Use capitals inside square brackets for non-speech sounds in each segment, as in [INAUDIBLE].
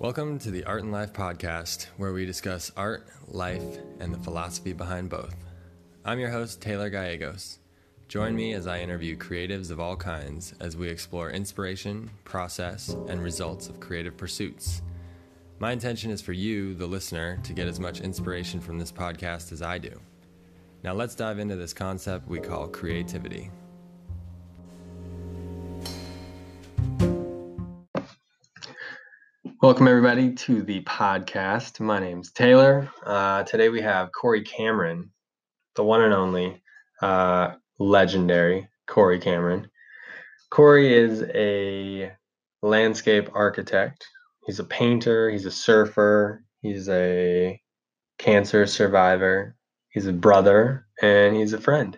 Welcome to the Art and Life podcast, where we discuss art, life, and the philosophy behind both. I'm your host, Taylor Gallegos. Join me as I interview creatives of all kinds as we explore inspiration, process, and results of creative pursuits. My intention is for you, the listener, to get as much inspiration from this podcast as I do. Now let's dive into this concept we call creativity. Welcome, everybody, to the podcast. My name's Taylor. Uh, today we have Corey Cameron, the one and only uh, legendary Corey Cameron. Corey is a landscape architect. He's a painter, he's a surfer, he's a cancer survivor, he's a brother, and he's a friend.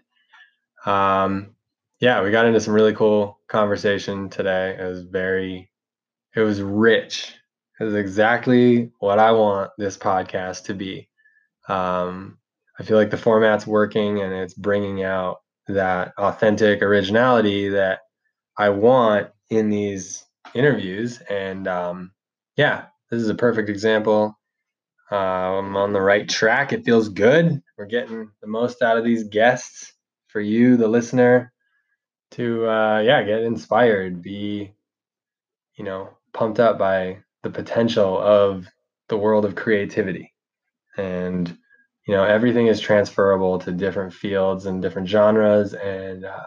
Um, yeah, we got into some really cool conversation today. It was very, it was rich is exactly what I want this podcast to be. Um, I feel like the format's working and it's bringing out that authentic originality that I want in these interviews. And um, yeah, this is a perfect example. Uh, I'm on the right track. It feels good. We're getting the most out of these guests for you, the listener, to uh, yeah, get inspired, be you know pumped up by the potential of the world of creativity. And you know everything is transferable to different fields and different genres and uh,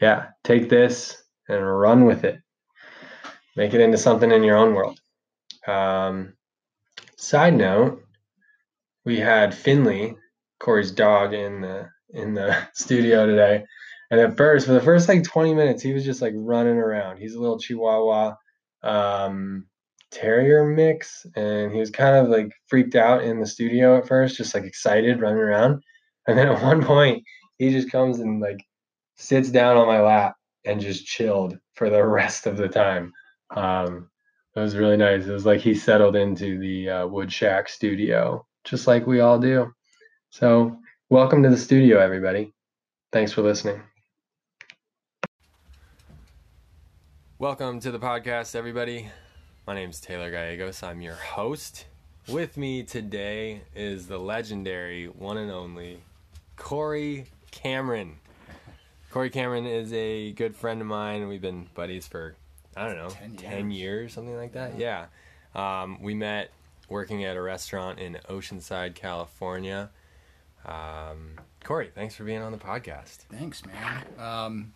yeah take this and run with it. Make it into something in your own world. Um, side note we had finley corey's dog in the in the [LAUGHS] studio today. And at first for the first like 20 minutes he was just like running around. He's a little chihuahua. Um, terrier mix and he was kind of like freaked out in the studio at first just like excited running around. And then [LAUGHS] at one point he just comes and like sits down on my lap and just chilled for the [LAUGHS] rest of the time. Um it was really nice. It was like he settled into the uh, wood shack studio just like we all do. So welcome to the studio everybody. Thanks for listening. Welcome to the podcast everybody my name is Taylor Gallegos. I'm your host. With me today is the legendary one and only Corey Cameron. Corey Cameron is a good friend of mine. We've been buddies for, I don't know, 10 years, 10 years something like that. Yeah. yeah. Um, we met working at a restaurant in Oceanside, California. Um, Corey, thanks for being on the podcast. Thanks, man. Um,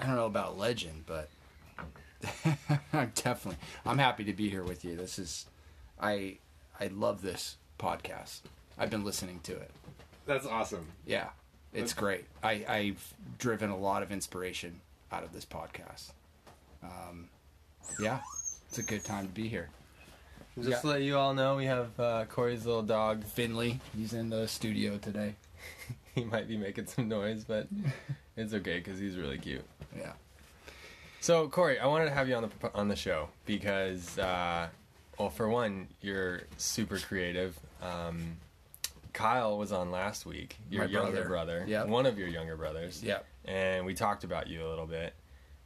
I don't know about legend, but [LAUGHS] Definitely. I'm happy to be here with you. This is I I love this podcast. I've been listening to it. That's awesome. Yeah. It's great. I, I've driven a lot of inspiration out of this podcast. Um, yeah, it's a good time to be here. Just yeah. to let you all know, we have uh, Corey's little dog, Finley. He's in the studio today. [LAUGHS] he might be making some noise, but [LAUGHS] it's okay because he's really cute. Yeah. So Corey, I wanted to have you on the on the show because, uh, well, for one, you're super creative. Um, Kyle was on last week. Your My younger brother, yeah, one of your younger brothers, yeah, and we talked about you a little bit.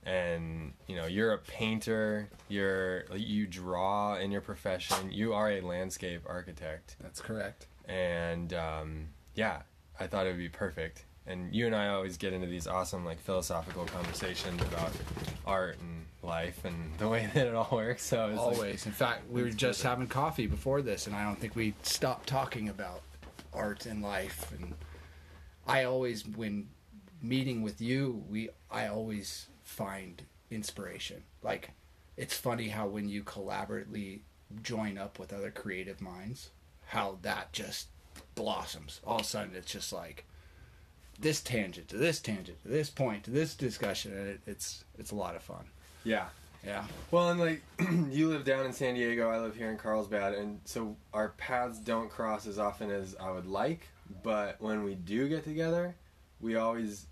And you know, you're a painter. You're you draw in your profession. You are a landscape architect. That's correct. And um, yeah, I thought it would be perfect and you and I always get into these awesome like philosophical conversations about art and life and the way that it all works. So always, like, in fact, we were just having coffee before this, and I don't think we stopped talking about art and life. And I always, when meeting with you, we I always find inspiration. Like it's funny how when you collaboratively join up with other creative minds, how that just blossoms. All of a sudden, it's just like this tangent to this tangent to this point to this discussion, and it, it's it's a lot of fun. Yeah. Yeah. Well, and like [CLEARS THROAT] you live down in San Diego, I live here in Carlsbad, and so our paths don't cross as often as I would like. But when we do get together, we always,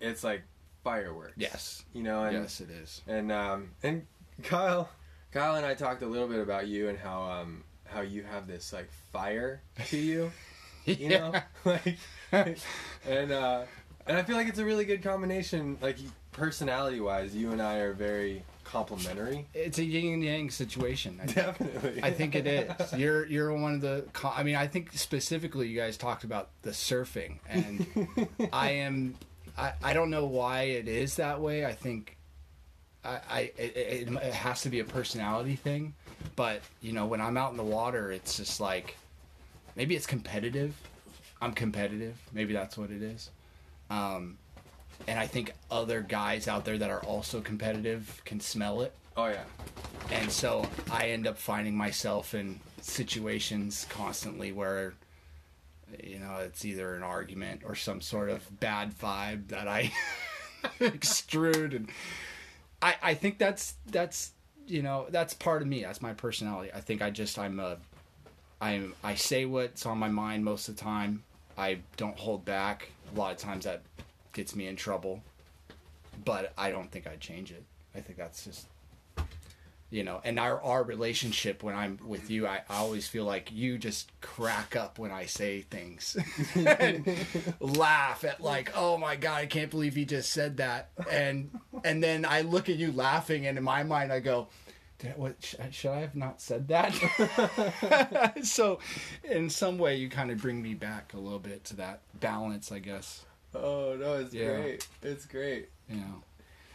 it's like fireworks. Yes. You know. And, yes, it is. And um and Kyle, Kyle and I talked a little bit about you and how um how you have this like fire to you. [LAUGHS] [LAUGHS] you know, [LAUGHS] like, and uh, and I feel like it's a really good combination. Like personality wise, you and I are very complementary. It's a yin and yang situation. I think. Definitely. I think it is. You're you're one of the. I mean, I think specifically you guys talked about the surfing, and [LAUGHS] I am. I, I don't know why it is that way. I think. I, I it, it has to be a personality thing, but you know when I'm out in the water, it's just like, maybe it's competitive. I'm competitive. Maybe that's what it is. Um, and I think other guys out there that are also competitive can smell it Oh yeah. and so I end up finding myself in situations constantly where you know it's either an argument or some sort of bad vibe that I [LAUGHS] extrude and I I think that's that's you know that's part of me that's my personality I think I just I'm a I'm I say what's on my mind most of the time. I don't hold back. A lot of times that gets me in trouble but I don't think I'd change it. I think that's just you know and our our relationship when i'm with you i, I always feel like you just crack up when i say things. [LAUGHS] Laugh at like oh my god i can't believe he just said that. And and then i look at you laughing and in my mind i go "Did- what sh- should i have not said that [LAUGHS] [LAUGHS] so in some way you kind of bring me back a little bit to that balance i guess Oh no, it's Yeah. great. It's great. know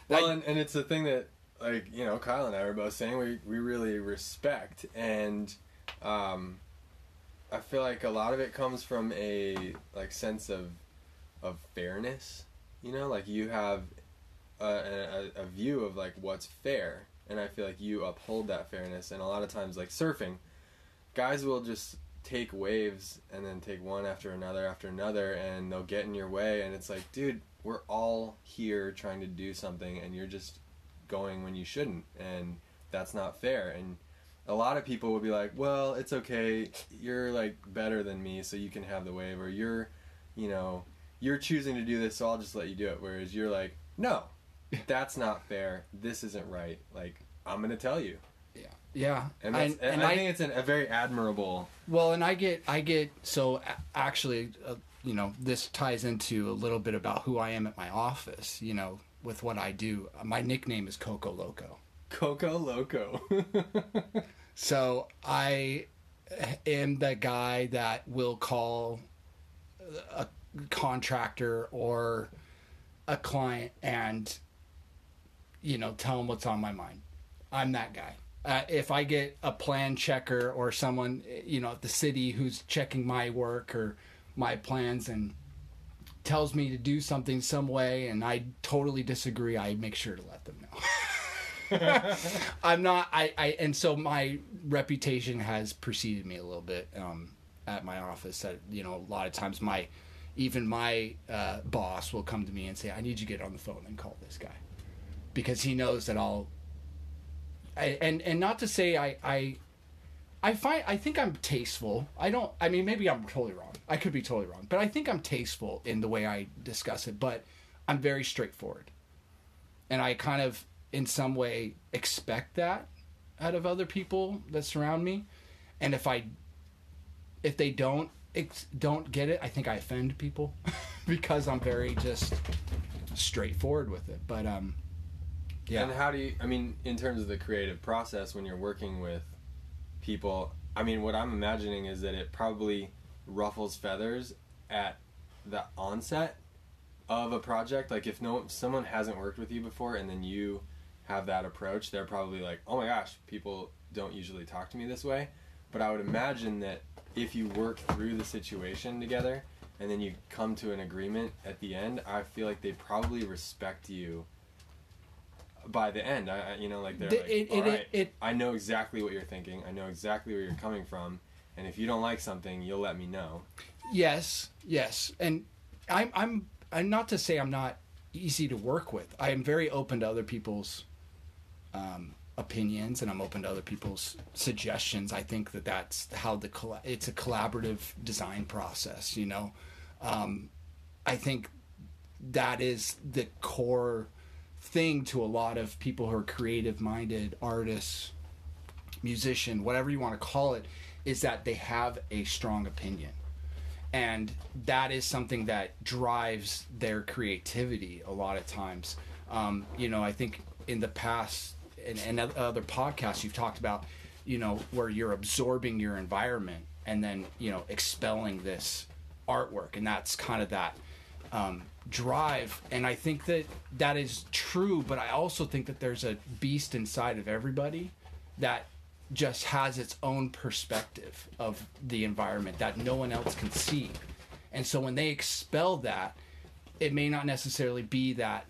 Well, I- and, and it's the thing that, like, you know, Kyle and I were both saying we, we really respect. And um, I feel like a lot of it comes from a, like, sense of, of fairness. You know, like, you have a, a, a view of, like, what's fair. And I feel like you uphold that fairness. And a lot of times, like, surfing, guys will just take waves and then take one after another after another and they'll get in your way. And it's like dude we're all here trying to do something and you're just going when you shouldn't. And that's not fair. And a lot of people will be like well it's okay. You're like better than me so you can have the wave. Or you're you know you're choosing to do this so i'll just let you do it. Whereas you're like no that's not fair this isn't right like i'm gonna tell you yeah yeah and, that's, and, and, and I, I think it's an, a very admirable Well, and I get, I get, so actually, uh, you know, this ties into a little bit about who I am at my office, you know, with what I do. Uh, my nickname is Coco Loco. Coco Loco. [LAUGHS] So I eh, am the guy that will call uh, a contractor or a client and, you know, tell them what's on my mind. I'm that guy. Uh, if I get a plan checker or someone, you know, at the city who's checking my work or my plans and tells me to do something some way and I totally disagree, I make sure to let them know. [LAUGHS] I'm not. I, I and so my reputation has preceded me a little bit um, at my office. That you know, a lot of times my even my uh, boss will come to me and say, "I need you to get on the phone and call this guy," because he knows that I'll. I, and and not to say I I. I find I think I'm tasteful. I don't. I mean, maybe I'm totally wrong. I could be totally wrong, but I think I'm tasteful in the way I discuss it. But I'm very straightforward, and I kind of in some way expect that out of other people that surround me and if i if they don't don't get it i think i offend people [LAUGHS] because i'm very just straightforward with it but um yeah And how do you? I mean, in terms of the creative process, when you're working with people, I mean, what I'm imagining is that it probably ruffles feathers at the onset of a project. Like if no someone hasn't worked with you before, and then you have that approach, they're probably like, "Oh my gosh, people don't usually talk to me this way." But I would imagine that if you work through the situation together and then you come to an agreement at the end, I feel like they probably respect you by the end. I, I you know, like they're The- like, it- "All it- right, it- I know exactly what you're thinking. I know exactly where you're coming from, and if you don't like something, you'll let me know." Yes, yes, and I'm I'm I'm not to say I'm not easy to work with. I am very open to other people's um, opinions, and I'm open to other people's suggestions. I think that that's how the colla- it's a collaborative design process. You know, um, I think that is the core thing to a lot of people who are creative minded artists musician whatever you want to call it is that they have a strong opinion. And that is something that drives their creativity a lot of times. Um, you know i think in the past and, in other podcasts you've talked about, you know, where you're absorbing your environment and then you know expelling this artwork, and that's kind of that um, drive. And I think that that is true, but I also think that there's a beast inside of everybody that just has its own perspective of the environment that no one else can see. And so when they expel that, it may not necessarily be that,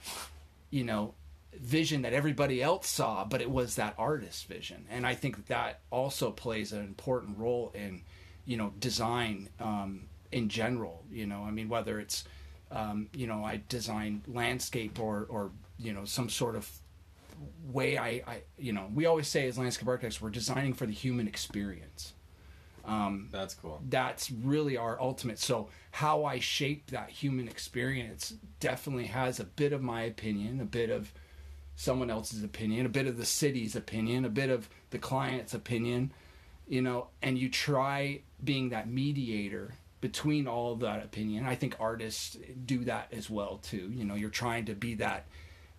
you know, vision that everybody else saw, but it was that artist's vision. And I think that, that also plays an important role in, you know, design um, in general. You know, I mean, whether it's, um, you know, I design landscape or, or, you know, some sort of way I, I, you know, we always say as landscape architects, we're designing for the human experience. Um, that's cool. That's really our ultimate. So how I shape that human experience definitely has a bit of my opinion, a bit of someone else's opinion, a bit of the city's opinion, a bit of the client's opinion, you know, and you try being that mediator between all of that opinion. I think artists do that as well too. You know, you're trying to be that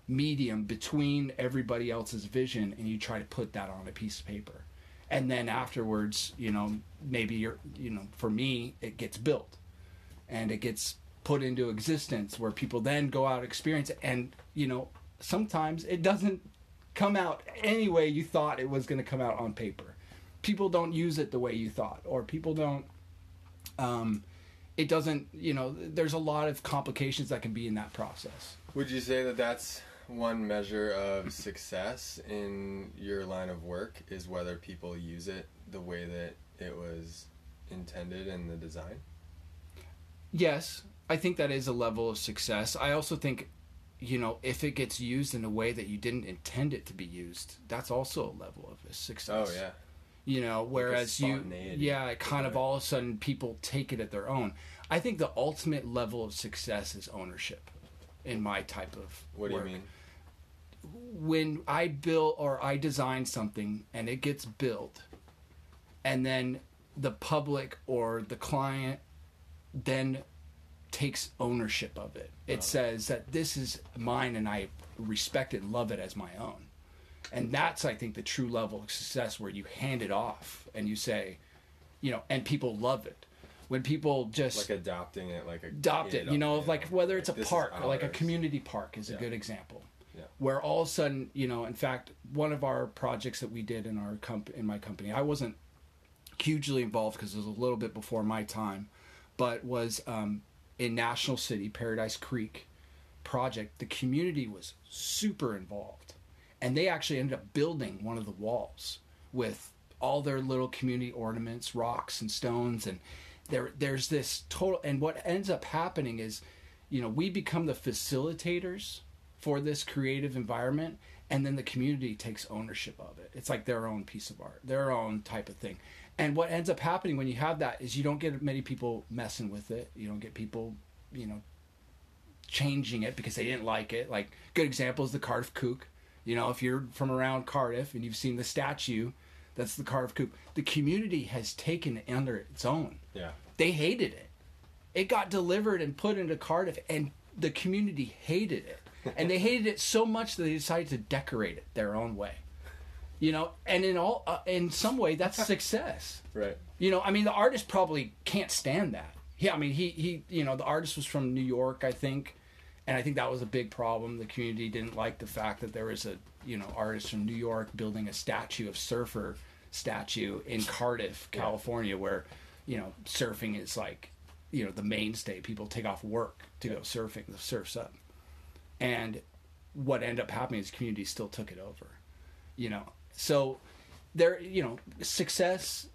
medium between everybody else's vision and you try to put that on a piece of paper and then afterwards you know maybe you're you know for me it gets built and it gets put into existence where people then go out experience it and you know sometimes it doesn't come out any way you thought it was going to come out on paper people don't use it the way you thought or people don't um, it doesn't you know there's a lot of complications that can be in that process would you say that that's one measure of success in your line of work is whether people use it the way that it was intended in the design? Yes, I think that is a level of success. I also think, you know, if it gets used in a way that you didn't intend it to be used, that's also a level of success. Oh yeah. You know, whereas you, yeah, kind of all of a sudden people take it at their own. I think the ultimate level of success is ownership in my type of what work. do you mean when I build or I design something and it gets built, and then the public or the client then takes ownership of it. It oh. says that this is mine and I respect it and love it as my own. And that's, I think, the true level of success where you hand it off and you say, you know, and people love it. When people just like adopting it, like adopt it, you know, like whether it's like, a park or like a community park is yeah. a good example yeah. Where all of a sudden, you know, in fact, one of our projects that we did in our comp- in my company, I wasn't hugely involved because it was a little bit before my time, but was um, in National City, Paradise Creek project. The community was super involved, and they actually ended up building one of the walls with all their little community ornaments, rocks and stones, and there there's this total. And what ends up happening is, you know, we become the facilitators for this creative environment and then the community takes ownership of it. It's like their own piece of art their own type of thing. And what ends up happening when you have that is you don't get many people messing with it. You don't get people you know changing it because they didn't like it. Like good example is the cardiff kook you know if you're from around cardiff and you've seen the statue that's the cardiff kook the community has taken it under its own yeah they hated it it got delivered and put into cardiff and the community hated it and they hated it so much that they decided to decorate it their own way. You know, and in all uh, in some way that's [LAUGHS] success. Right. You know, I mean the artist probably can't stand that. Yeah, I mean he he you know the artist was from New York, I think, and I think that was a big problem. The community didn't like the fact that there was a you know artist from New York building a statue of surfer statue in Cardiff, California, yeah. where you know surfing is like you know the mainstay. People take off work to yeah. go surfing. The surf's up and what ended up happening is community still took it over you know so there you know success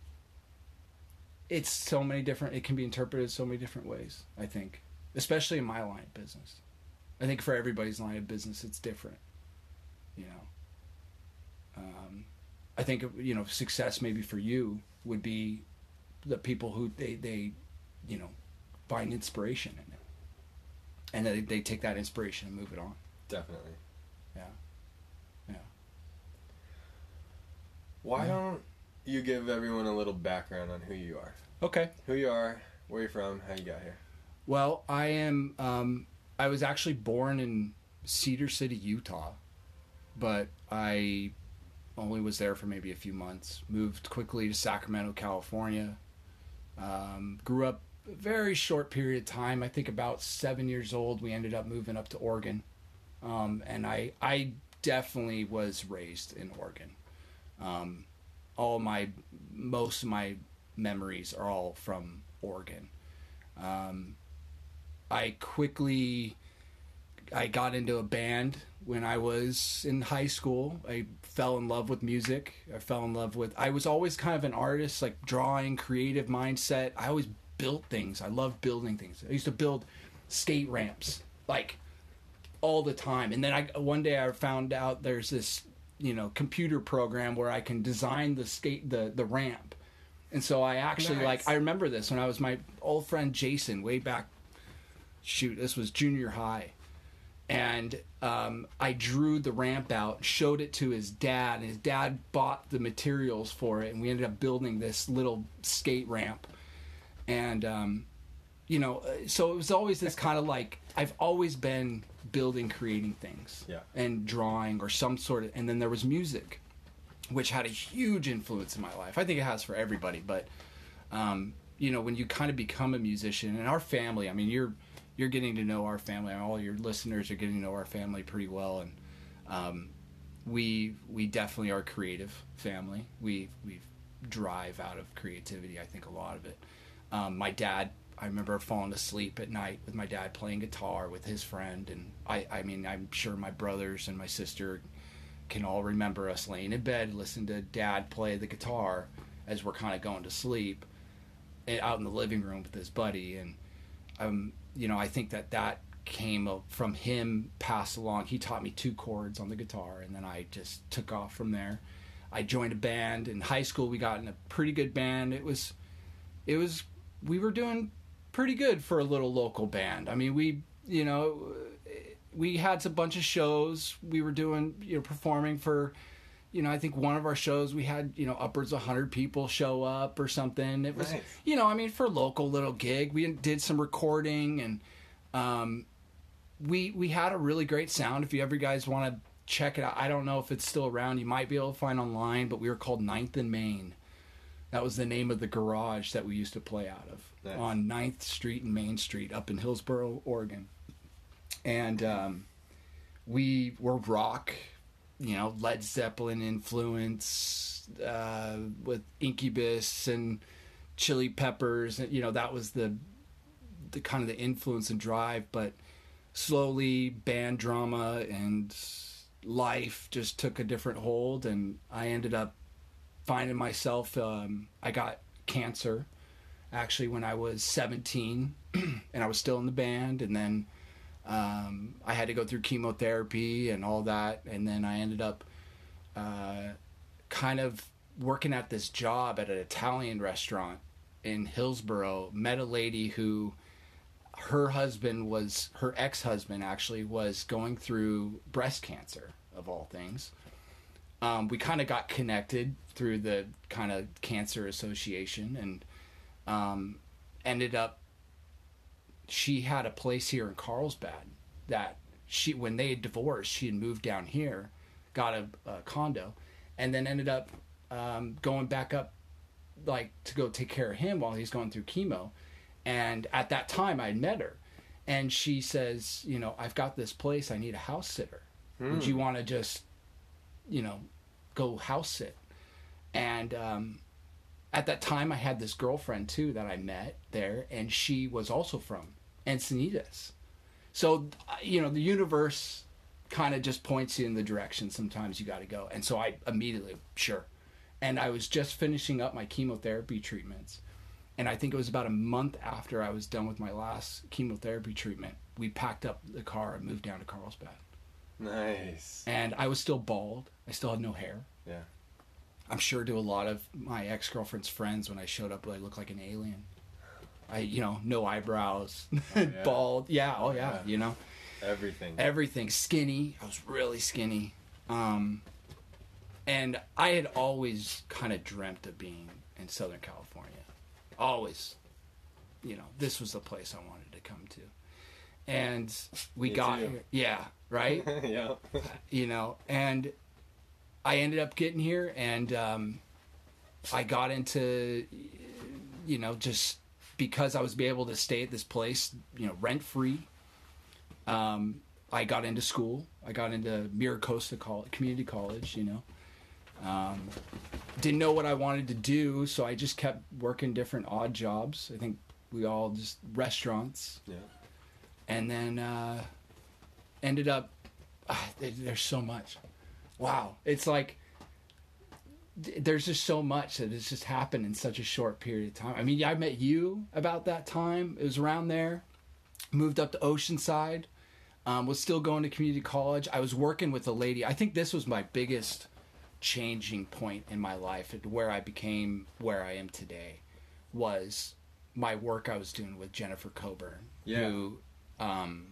it's so many different it can be interpreted so many different ways i think especially in my line of business i think for everybody's line of business it's different you know um, i think you know success maybe for you would be the people who they they you know find inspiration in it and they, they take that inspiration and move it on. Definitely. Yeah. Yeah. Why yeah. don't you give everyone a little background on who you are? Okay. Who you are, where you're from, how you got here. Well, I am. Um, I was actually born in Cedar City, Utah, but I only was there for maybe a few months. Moved quickly to Sacramento, California. Um, grew up a very short period of time. I think about seven years old. We ended up moving up to Oregon, um, and I I definitely was raised in Oregon. Um, all my most of my memories are all from Oregon. Um, I quickly I got into a band when I was in high school. I fell in love with music. I fell in love with I was always kind of an artist, like drawing, creative mindset. I always built things. I love building things. I used to build skate ramps like all the time. And then I one day I found out there's this, you know, computer program where I can design the skate the the ramp. And so I actually Nice. like I remember this when I was my old friend Jason way back shoot, this was junior high. And um, I drew the ramp out, showed it to his dad, and his dad bought the materials for it, and we ended up building this little skate ramp. And, um, you know, uh, so it was always this kind of like, I've always been building, creating things, Yeah. and drawing or some sort of, and then there was music, which had a huge influence in my life. I think it has for everybody, but um, you know, when you kind of become a musician, and our family, I mean, you're you're getting to know our family, and all your listeners are getting to know our family pretty well, and um, we we definitely are a creative family. We we drive out of creativity. I think a lot of it. Um, my dad, I remember falling asleep at night with my dad playing guitar with his friend, and I I mean, I'm sure my brothers and my sister can all remember us laying in bed listening to dad play the guitar as we're kind of going to sleep eh, out in the living room with his buddy and um you know i think that that came from him passed along. He taught me two chords on the guitar and then i just took off from there. I joined a band. In high school we got in a pretty good band. It was it was we were doing pretty good for a little local band. I mean we you know we had a bunch of shows. We were doing, you know, performing for, you know, I think one of our shows we had, you know, upwards of 100 people show up or something. It was, you know, I mean, for a local little gig, we did some recording and um, we we had a really great sound. If you ever guys want to check it out, I don't know if it's still around. You might be able to find online, but we were called Ninth and Main. That was the name of the garage that we used to play out of Nice. on 9th Street and Main Street up in Hillsboro, Oregon and um, we were rock, you know, Led Zeppelin influence uh, with Incubus and Chili Peppers, and you know that was the the kind of the influence and drive. But slowly, band drama and life just took a different hold, and I ended up finding myself. Um, I got cancer actually when I was 17, [CLEARS THROAT] and I was still in the band, and then um, I had to go through chemotherapy and all that, and then I ended up uh, kind of working at this job at an Italian restaurant in Hillsboro. Met a lady who her husband was her ex-husband actually was going through breast cancer of all things. Um, we kind of got connected through the kind of cancer association and um, ended up she had a place here in Carlsbad that she when they had divorced she had moved down here got a, a condo and then ended up um, going back up like to go take care of him while he's going through chemo. And at that time i met her and she says you know i've got this place. I need a house sitter. Would you want to just you know go house sit? And um, at that time i had this girlfriend too that i met there and she was also from encinitas so uh, you know the universe kind of just points you in the direction sometimes you got to go. And so i immediately sure. And i was just finishing up my chemotherapy treatments. And i think it was about a month after i was done with my last chemotherapy treatment we packed up the car and moved down to carlsbad. Nice. and i was still bald. I still had no hair. Yeah. i'm sure to a lot of my ex-girlfriend's friends when i showed up i looked like an alien i you know no eyebrows [LAUGHS] yeah. bald yeah oh yeah Yeah. you know Everything. everything skinny i was really skinny um and i had always kind of dreamt of being in southern california always you know this was the place i wanted to come to and we Me got too. here yeah right [LAUGHS] yeah. [LAUGHS] you know and I ended up getting here, and um, I got into, you know, just because I was be able to stay at this place, you know, rent free. Um, I got into school. I got into Miracosta College, Community College. You know, um, didn't know what I wanted to do, so I just kept working different odd jobs. I think we all just restaurants. Yeah. And then uh, ended up. there- there's so much. Wow, it's like there's just so much that has just happened in such a short period of time. I mean, I met you about that time. It was around there. Moved up to Oceanside. Um, was still going to community college. I was working with a lady. I think this was my biggest changing point in my life and where I became where I am today was my work I was doing with Jennifer Coburn. Yeah. Who um,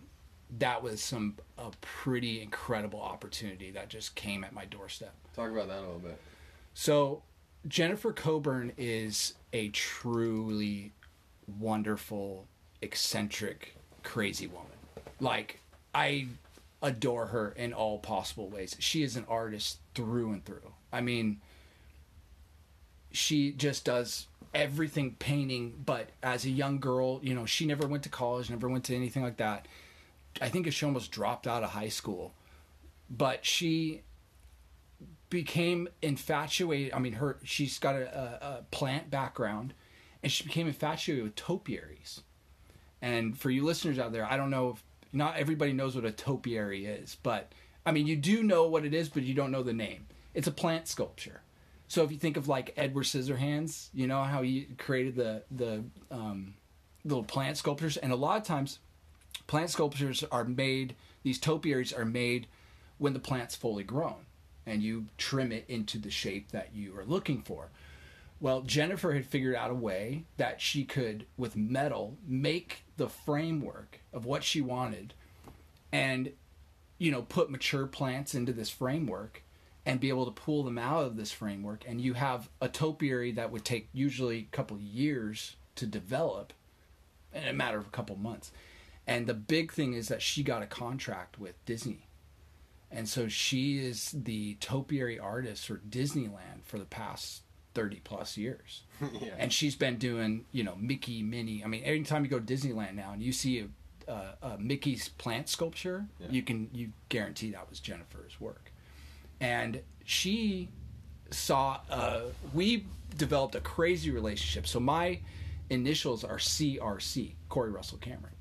that was some a pretty incredible opportunity that just came at my doorstep. Talk about that a little bit. So, Jennifer Coburn is a truly wonderful, eccentric, crazy woman. Like, I adore her in all possible ways. She is an artist through and through. I mean, she just does everything painting, but as a young girl, you know, she never went to college, never went to anything like that. I think she almost dropped out of high school. But she became infatuated. I mean, her she's got a, a, a plant background, and she became infatuated with topiaries. And for you listeners out there, I don't know if not everybody knows what a topiary is, but I mean, you do know what it is, but you don't know the name. It's a plant sculpture. So if you think of like Edward Scissorhands, you know how he created the the um, little plant sculptures, and a lot of times, plant sculptures are made. These topiaries are made when the plant's fully grown, and you trim it into the shape that you are looking for. Well, Jennifer had figured out a way that she could, with metal, make the framework of what she wanted, and you know, put mature plants into this framework and be able to pull them out of this framework. And you have a topiary that would take usually a couple years to develop in a matter of a couple months. And the big thing is that she got a contract with Disney. And so she is the topiary artist for Disneyland for the past 30 plus years [LAUGHS] yeah. and she's been doing you know Mickey, Minnie. I mean, anytime you go to Disneyland now and you see a, a, a Mickey's plant sculpture, Yeah. you can you guarantee that was Jennifer's work, and she saw. Uh, we developed a crazy relationship. So my initials are CRC, Corey Russell Cameron,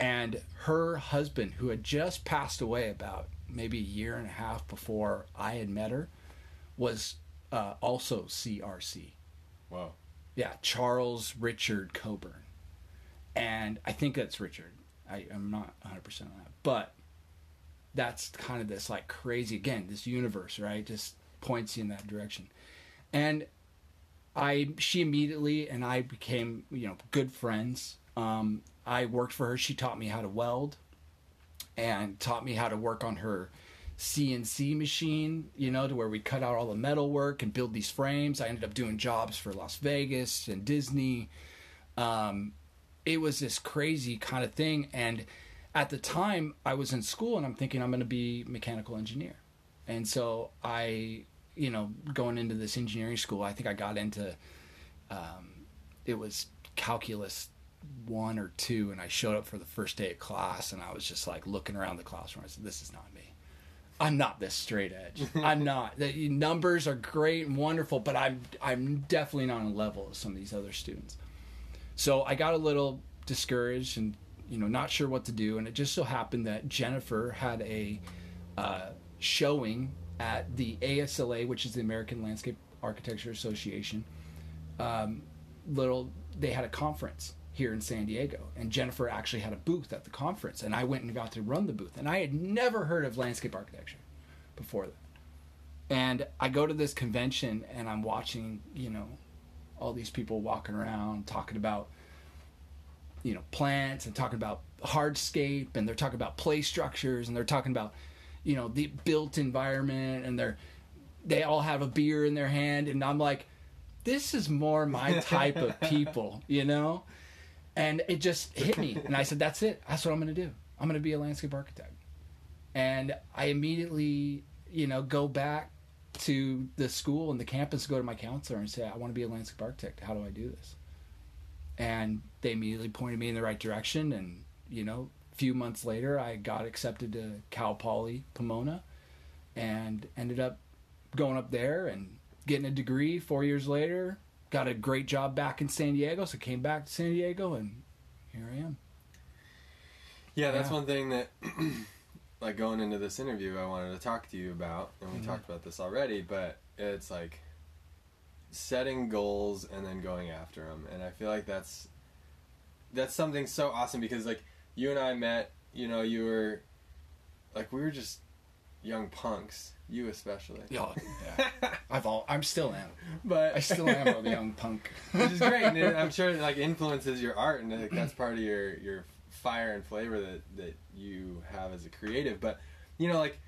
and her husband, who had just passed away about maybe a year and a half before I had met her, was uh, also CRC. Wow. Yeah, Charles Richard Coburn. And I think that's Richard. I, I'm not 100% on that. But that's kind of this like crazy, again, this universe, right? Just points you in that direction. And I, she immediately and I became, you know, good friends. Um, I worked for her. She taught me how to weld and taught me how to work on her CNC machine, you know, to where we cut out all the metal work and build these frames. I ended up doing jobs for Las Vegas and Disney. Um, it was this crazy kind of thing. And at the time, I was in school and I'm thinking I'm going to be mechanical engineer. And so I, you know, going into this engineering school, I think I got into, um, it was calculus one or two, and I showed up for the first day of class, and I was just like looking around the classroom. I said, "This is not me. I'm not this straight edge. [LAUGHS] I'm not. The numbers are great and wonderful, but I'm I'm definitely not on a level of some of these other students." So I got a little discouraged and you know not sure what to do, and it just so happened that Jennifer had a uh, showing at the ASLA, which is the American Landscape Architecture Association. Um, little, they had a conference here in San Diego, and Jennifer actually had a booth at the conference, and I went and got to run the booth, and I had never heard of landscape architecture before that. And I go to this convention, and I'm watching, you know, all these people walking around talking about you know plants and talking about hardscape and they're talking about play structures and they're talking about you know the built environment and they're they all have a beer in their hand. And I'm like this is more my type of [LAUGHS] people you know and it just hit me and I said that's it that's what I'm going to do I'm going to be a landscape architect and I immediately you know go back to the school and the campus, go to my counselor and say, I want to be a landscape architect. How do I do this? And they immediately pointed me in the right direction. And, you know, a few months later, I got accepted to Cal Poly Pomona and ended up going up there and getting a degree four years later. Got a great job back in San Diego. So came back to San Diego and here I am. Yeah, that's Yeah. one thing that, [CLEARS THROAT] like, going into this interview, I wanted to talk to you about, and we Mhm. talked about this already, but it's like setting goals and then going after them, and I feel like that's that's something so awesome because like you and I met, you know, you were like we were just young punks, you especially. Yeah, [LAUGHS] yeah. I've all, I'm still am. but I still am a young punk. [LAUGHS] which is great. And it- I'm sure it like influences your art, and like that's part of your your fire and flavor that that you have as a creative. But you know, like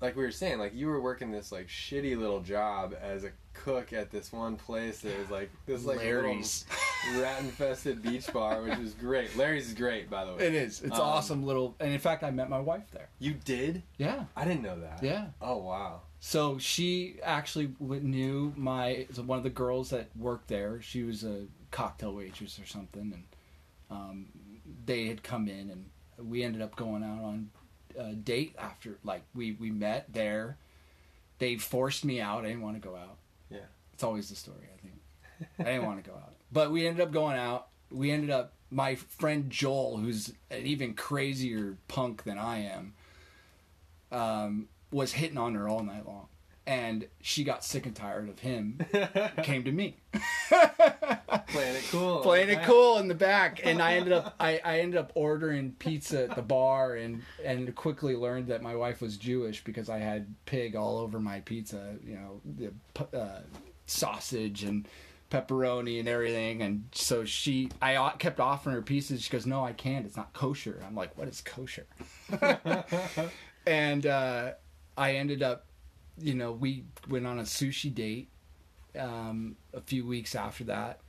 like we were saying, like you were working this like shitty little job as a cook at this one place that was like this like Larry's. [LAUGHS] rat infested beach bar, which is great. Larry's is great, by the way. It is. It's Um, awesome little. And in fact, I met my wife there. You did? Yeah, I didn't know that. yeah. Oh wow. So she actually knew my one of the girls that worked there. She was a cocktail waitress or something, and um, they had come in, and we ended up going out on a date after. Like we we met there. They forced me out. I didn't want to go out. Yeah. it's always the story. I think I didn't want to go out, but we ended up going out. We ended up. My friend Joel, who's an even crazier punk than I am, um, was hitting on her all night long, and she got sick and tired of him. [LAUGHS] Came to me, Playing it cool. playing it cool in the back, and I ended up I, I ended up ordering pizza at the bar, and and quickly learned that my wife was Jewish because I had pig all over my pizza. You know, the uh, sausage and pepperoni and everything, and so she i kept offering her pieces. She goes, "No, I can't. It's not kosher." I'm like, "What is kosher?" [LAUGHS] and uh, I ended up, you know, we went on a sushi date um, a few weeks after that.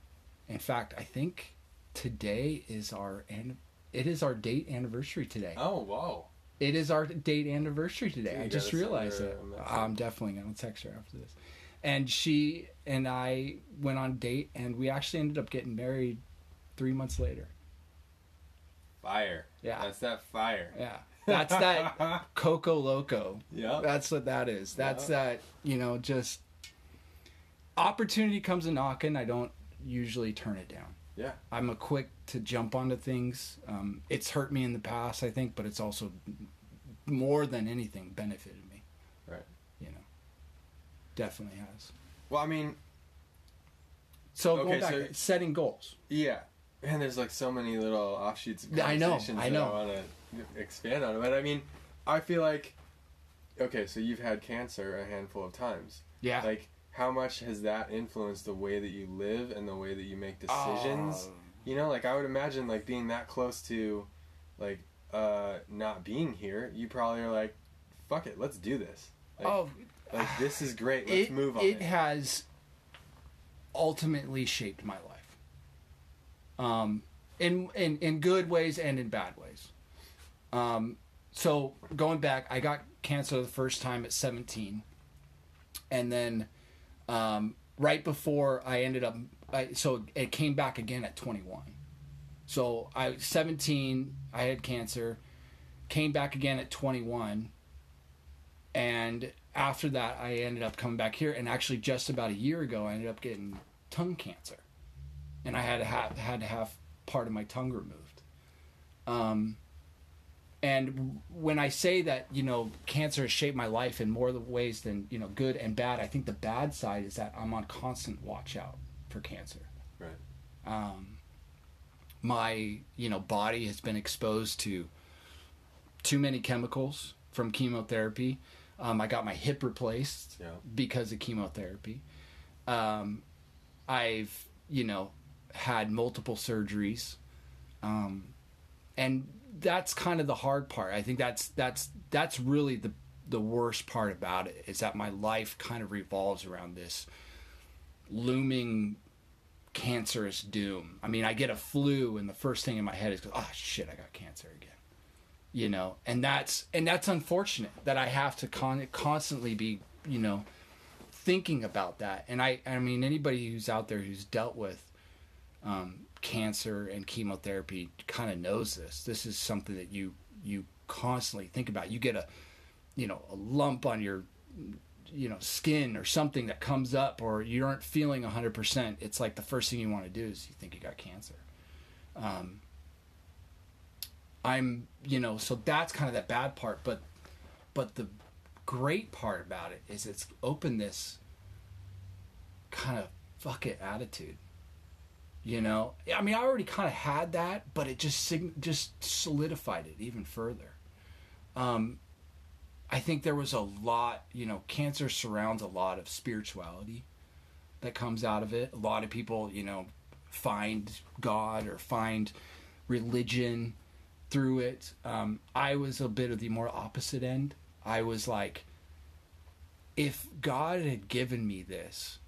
In fact, I think today is our and it is our date anniversary today. Oh wow! It is our date anniversary today. I just realized it. I'm definitely gonna text her after this. And she and I went on a date, and we actually ended up getting married three months later. Fire. Yeah. That's that fire. Yeah, that's that [LAUGHS] Coco Loco. yeah. That's what that is. That's Yeah. that, you know, just opportunity comes a knocking. I don't usually turn it down. Yeah. I'm a quick to jump onto things. Um, it's hurt me in the past, I think, but it's also more than anything benefited me. Right. You know, definitely has. Well, I mean, So Okay, going back, so- setting goals. yeah. And there's like so many little offshoots of I know, I know. I want to expand on. But I mean, I feel like, okay, so you've had cancer a handful of times. Yeah. Like, how much has that influenced the way that you live and the way that you make decisions? Oh, You know, like I would imagine, like being that close to, like, uh, not being here, you probably are like, "Fuck it, let's do this." Like, oh, like this is great. Let's it, move on. it has ultimately shaped my life um in in in good ways and in bad ways um so going back i got cancer the first time at 17 and then um right before i ended up I, so it came back again at 21 so i 17 i had cancer came back again at 21 and after that i ended up coming back here. And actually just about a year ago i ended up getting tongue cancer. And i had to have had to have part of my tongue removed. Um, and when i say that you know cancer has shaped my life in more ways than you know good and bad i think the bad side is that i'm on constant watch out for cancer Right. um, my you know body has been exposed to too many chemicals from chemotherapy um, i got my hip replaced Yeah. because of chemotherapy um, i've you know had multiple surgeries um, and that's kind of the hard part i think that's that's that's really the the worst part about it is that my life kind of revolves around this looming cancerous doom. I mean, I get a flu, and the first thing in my head is, "Oh shit, I got cancer again." You know, and that's and that's unfortunate that I have to con- constantly be, you know, thinking about that, and I, I mean, anybody who's out there who's dealt with um, cancer and chemotherapy kind of knows this. This is something that you you constantly think about. You get a, you know, a lump on your, you know, skin or something that comes up, or you aren't feeling hundred percent. It's like the first thing you want to do is you think you got cancer. Um, I'm, you know, so that's kind of that bad part, but, but the great part about it is it's opened this kind of fuck it attitude. You know, I mean, I already kind of had that, but it just just solidified it even further. Um, I think there was a lot, you know, cancer surrounds a lot of spirituality that comes out of it. A lot of people, you know, find God or find religion through it. Um, I was a bit of the more opposite end. I was like, if God had given me this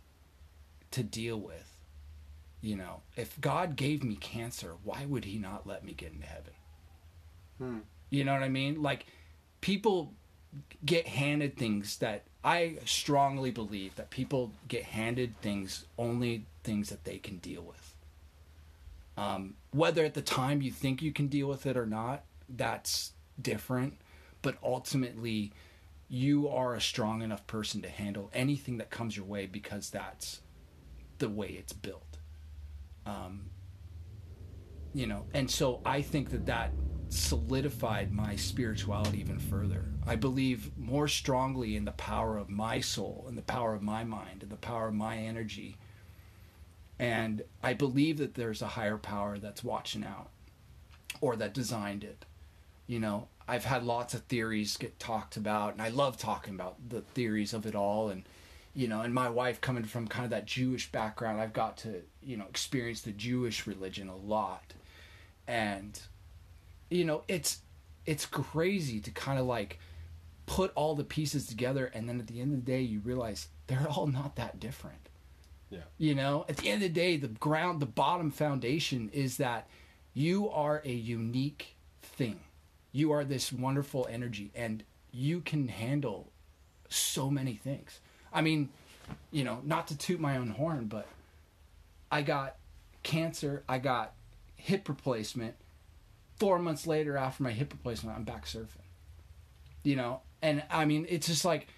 to deal with, you know, if God gave me cancer, why would He not let me get into heaven? Hmm. You know what I mean? Like, people get handed things that I strongly believe that people get handed things only things that they can deal with. Um, whether at the time you think you can deal with it or not, that's different. But ultimately, you are a strong enough person to handle anything that comes your way because that's the way it's built. Um, you know, and so I think that that solidified my spirituality even further. I believe more strongly in the power of my soul and the power of my mind and the power of my energy. And I believe that there's a higher power that's watching out or that designed it. You know, I've had lots of theories get talked about, and I love talking about the theories of it all. And, you know, and my wife coming from kind of that Jewish background, I've got to, you know, experience the Jewish religion a lot. And, you know, it's it's crazy to kind of like put all the pieces together and then at the end of the day you realize they're all not that different. Yeah. You know, at the end of the day the ground the bottom foundation is that you are a unique thing. You are this wonderful energy and you can handle so many things. I mean, you know, not to toot my own horn, but I got cancer, I got hip replacement. Four months later, after my hip replacement, I'm back surfing. You know, and I mean, it's just like,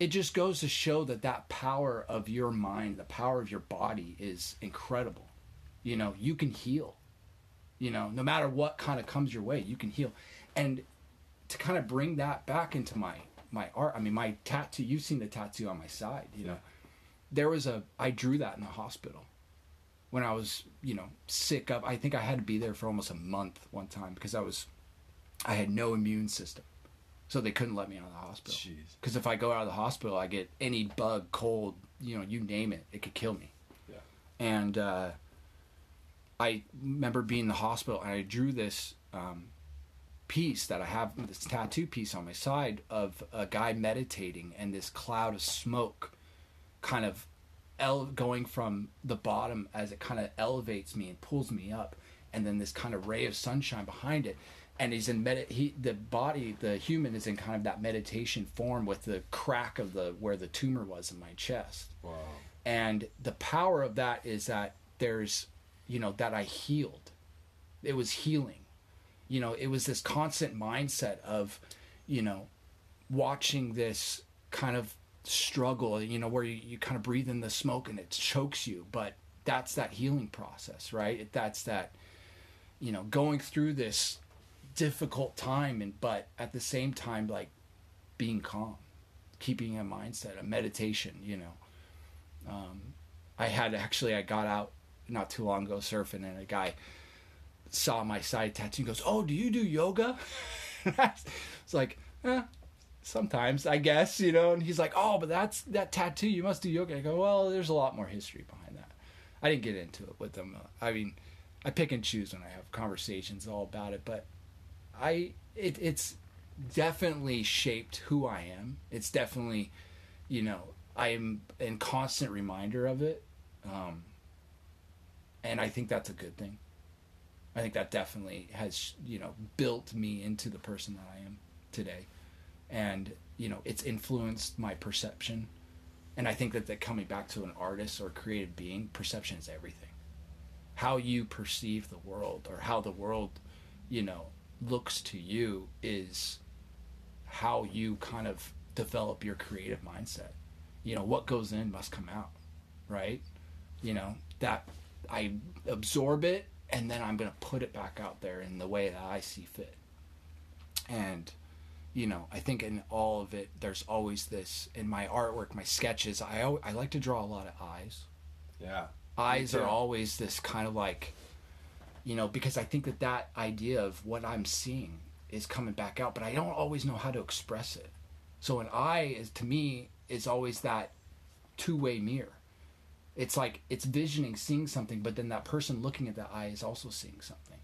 it just goes to show that that power of your mind, the power of your body is incredible. You know, you can heal. You know, no matter what kind of comes your way, you can heal. And to kind of bring that back into my my art, I mean, my tattoo. You've seen the tattoo on my side. You know, there was a I drew that in the hospital when I was, you know, sick up. I think I had to be there for almost a month one time because I was, I had no immune system, so they couldn't let me out of the hospital. Because if I go out of the hospital, I get any bug, cold, you know, you name it, it could kill me. Yeah. And uh, I remember being in the hospital, and I drew this um, piece that I have, this tattoo piece on my side of a guy meditating, and this cloud of smoke, kind of ele- going from the bottom as it kind of elevates me and pulls me up, and then this kind of ray of sunshine behind it. And he's in med. He the body, the human is in kind of that meditation form with the crack of the where the tumor was in my chest Wow. and the power of that is that there's you know that i healed it was healing you know it was this constant mindset of you know watching this kind of struggle you know where you, you kind of breathe in the smoke and it chokes you. But that's that healing process right? That's that you know going through this difficult time and but at the same time like being calm keeping a mindset a meditation you know. Um, I had actually I got out not too long ago surfing and a guy saw my side tattoo and goes, "Oh, do you do yoga?" [LAUGHS] it's like, eh, sometimes I guess you know. And he's like, "Oh, but that's that tattoo. You must do yoga." I go, "Well, there's a lot more history behind that." I didn't get into it with them. I mean, I pick and choose when I have conversations all about it, but I it, it's definitely shaped who I am. It's definitely, you know, I'm in constant reminder of it, um, and I think that's a good thing. I think that definitely has you know built me into the person that I am today, and you know it's influenced my perception And I think that that coming back to an artist or creative being, perception is everything. How you perceive the world or how the world, you know, looks to you is how you kind of develop your creative mindset. You know, what goes in must come out, right? You know, that I absorb it and then I'm going to put it back out there in the way that I see fit. And you know, I think in all of it, there's always this in my artwork, my sketches. I al- I like to draw a lot of eyes. Yeah. Eyes are always this kind of like, you know, because I think that that idea of what I'm seeing is coming back out, but I don't always know how to express it. So an eye is to me is always that two way mirror. It's like it's visioning, seeing something, but then that person looking at that eye is also seeing something.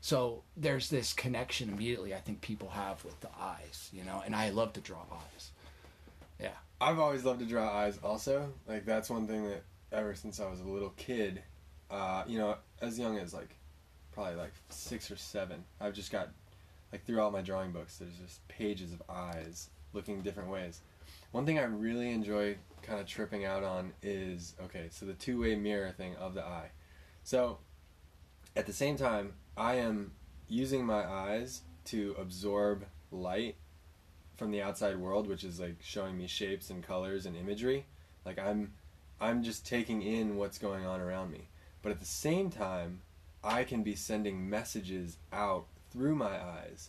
So there's this connection immediately I think people have with the eyes, you know, and I love to draw eyes. Yeah. I've always loved to draw eyes also. Like that's one thing that ever since I was a little kid, uh, you know, as young as like probably like six or seven, I've just got like throughout my drawing books there's just pages of eyes looking different ways. One thing I really enjoy kind of tripping out on is okay, so the two way mirror thing of the eye. So at the same time, I am using my eyes to absorb light from the outside world, which is like showing me shapes and colors and imagery. Like I'm I'm just taking in what's going on around me. But at the same time, I can be sending messages out through my eyes.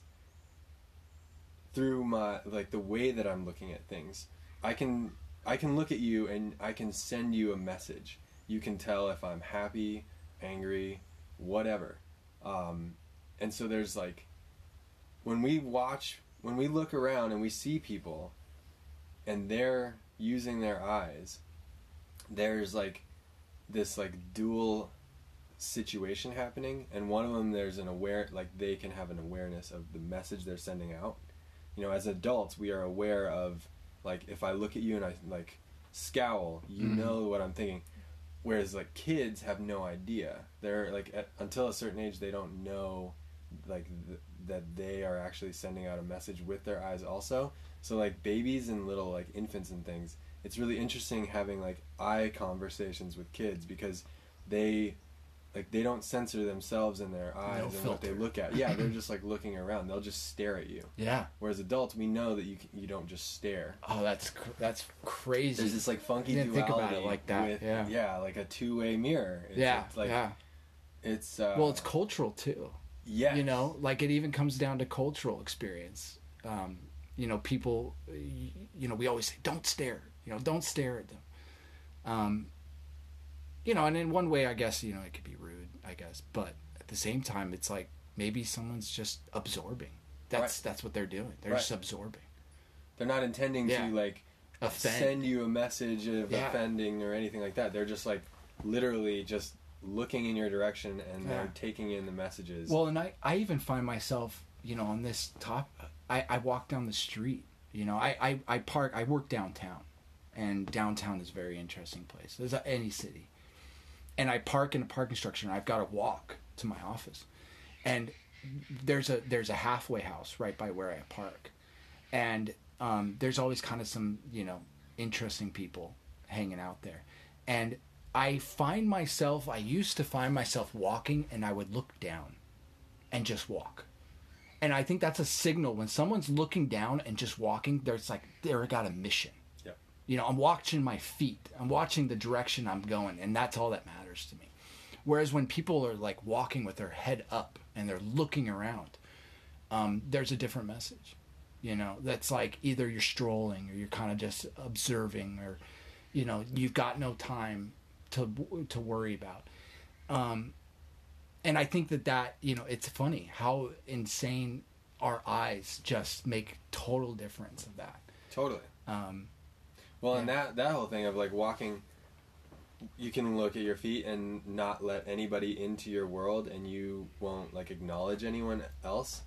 Through my like the way that I'm looking at things. I can I can look at you and I can send you a message. You can tell if I'm happy, angry, whatever. Um, and so there's like when we watch when we look around and we see people and they're using their eyes there's like this like dual situation happening and one of them there's an aware like they can have an awareness of the message they're sending out you know as adults we are aware of like if i look at you and i like scowl you Mhm. know what i'm thinking. Whereas like kids have no idea. They're like at, until a certain age they don't know like th- that they are actually sending out a message with their eyes also. So like babies and little like infants and things it's really interesting having like eye conversations with kids because they like they don't censor themselves in their eyes No and what they look at yeah they're [LAUGHS] just like looking around they'll just stare at you Yeah. whereas adults we know that you you don't just stare Oh, that's cr- that's crazy. there's this like funky Didn't think duality about it like that, with, yeah. like a two-way mirror it's, yeah. it's like yeah. it's uh Well, it's cultural too. yeah You know, like it even comes down to cultural experience. Um, you know, people, you know, we always say, don't stare. You know, don't stare at them. Um, you know, and in one way, I guess, you know, it could be rude, I guess, but at the same time, it's like maybe someone's just absorbing. That's that's what they're doing. They're Right. just absorbing. they're not intending Yeah. to like Offend. send you a message of Yeah. offending or anything like that. They're just like literally just looking in your direction and Yeah. they're taking in the messages. Well, and I, I even find myself, you know, on this top, I, I walk down the street, you know, I, I, I park, I work downtown, and downtown is a very interesting place. There's any city. And I park in a parking structure and I've got to walk to my office. And there's a, there's a halfway house right by where I park. And um, there's always kind of some, you know, interesting people hanging out there. And I find myself, I used to find myself walking and I would look down and just walk. And I think that's a signal when someone's looking down and just walking, there's like, they're got a mission. You know, I'm watching my feet, I'm watching the direction I'm going, and that's all that matters to me. Whereas when people are like walking with their head up and they're looking around, um, there's a different message. You know, that's like either you're strolling or you're kind of just observing or, you know, you've got no time to to worry about. Um, and I think that that you know it's funny how insane our eyes just make total difference of that. totally. Um, Well, and that that whole thing of like walking, you can look at your feet and not let anybody into your world, and you won't like acknowledge anyone else.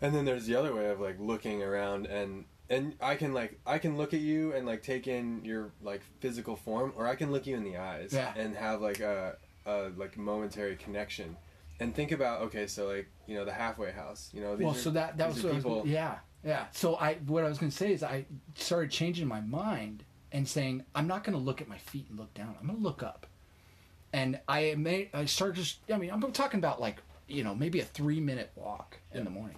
And then there's the other way of like looking around and and I can like I can look at you and like take in your like physical form, or I can look you in the eyes Yeah. and have like a, a like momentary connection. And think about okay, so like you know the halfway house, you know. These well, are- so that that was people. yeah yeah. So I what I was going to say is I started changing my mind and saying, I'm not going to look at my feet and look down. I'm going to look up. And I made, I started just, I mean, I'm talking about like, you know, maybe a three minute walk in the morning.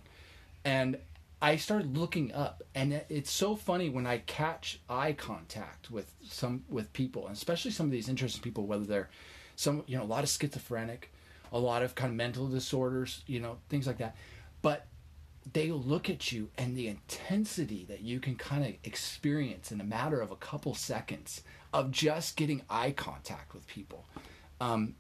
And I started looking up, and it's so funny when I catch eye contact with some with people, and especially some of these interesting people, whether they're some you know a lot of schizophrenic, a lot of kind of mental disorders, you know things like that, but they look at you and the intensity that you can kind of experience in a matter of a couple seconds of just getting eye contact with people. Um,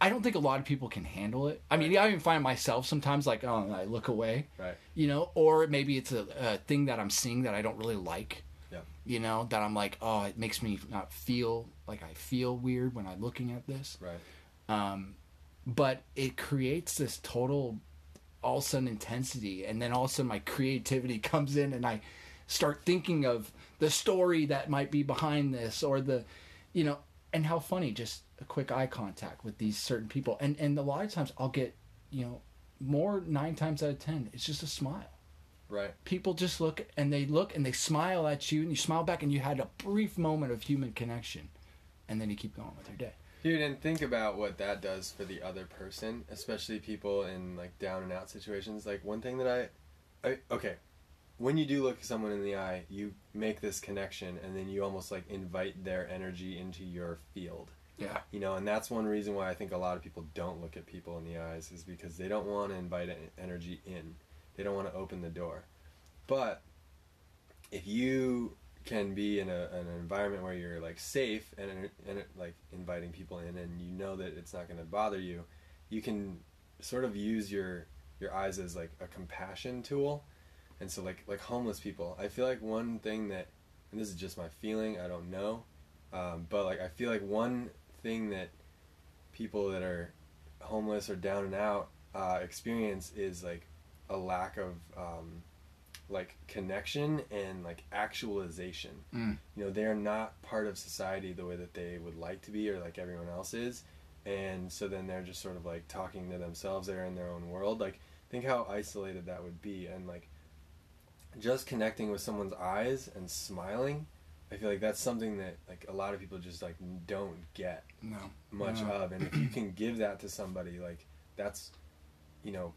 I don't think a lot of people can handle it. I mean, I even find myself sometimes like, oh, I look away Right. you know, or maybe it's a, a thing that I'm seeing that I don't really like. Yeah. You know, that I'm like, oh, it makes me not feel like I feel weird when I'm looking at this. Right. Um, but it creates this total, all of a sudden intensity, and then all of a sudden my creativity [LAUGHS] comes in, and I start thinking of the story that might be behind this, or the, you know, and how funny just a quick eye contact with these certain people, and and a lot of times I'll get, you know, more nine times out of ten, it's just a smile. Right. people just look and they look and they smile at you and you smile back and you had a brief moment of human connection and then you keep going with your day Dude, and think about what that does for the other person, especially people in like down and out situations. Like one thing that I, I okay, when you do look someone in the eye, you make this connection, and then you almost like invite their energy into your field. yeah You know, and that's one reason why I think a lot of people don't look at people in the eyes is because they don't want to invite energy in. They don't want to open the door. But if you can be in a, an environment where you're like safe and, and like inviting people in and you know that it's not going to bother you, you can sort of use your your eyes as like a compassion tool. And so like like homeless people, I feel like one thing that and this is just my feeling, I don't know. Um, but like I feel like one thing that people that are homeless or down and out uh, experience is like a lack of um, like connection and like actualization. Mm. You know, they are not part of society the way that they would like to be or like everyone else is. And so then they're just sort of like talking to themselves. They're in their own world. Like, think how isolated that would be. And like, just connecting with someone's eyes and smiling, I feel like that's something that like a lot of people just like don't get no much No. of. And if you [CLEARS THROAT] can give that to somebody, like that's, you know,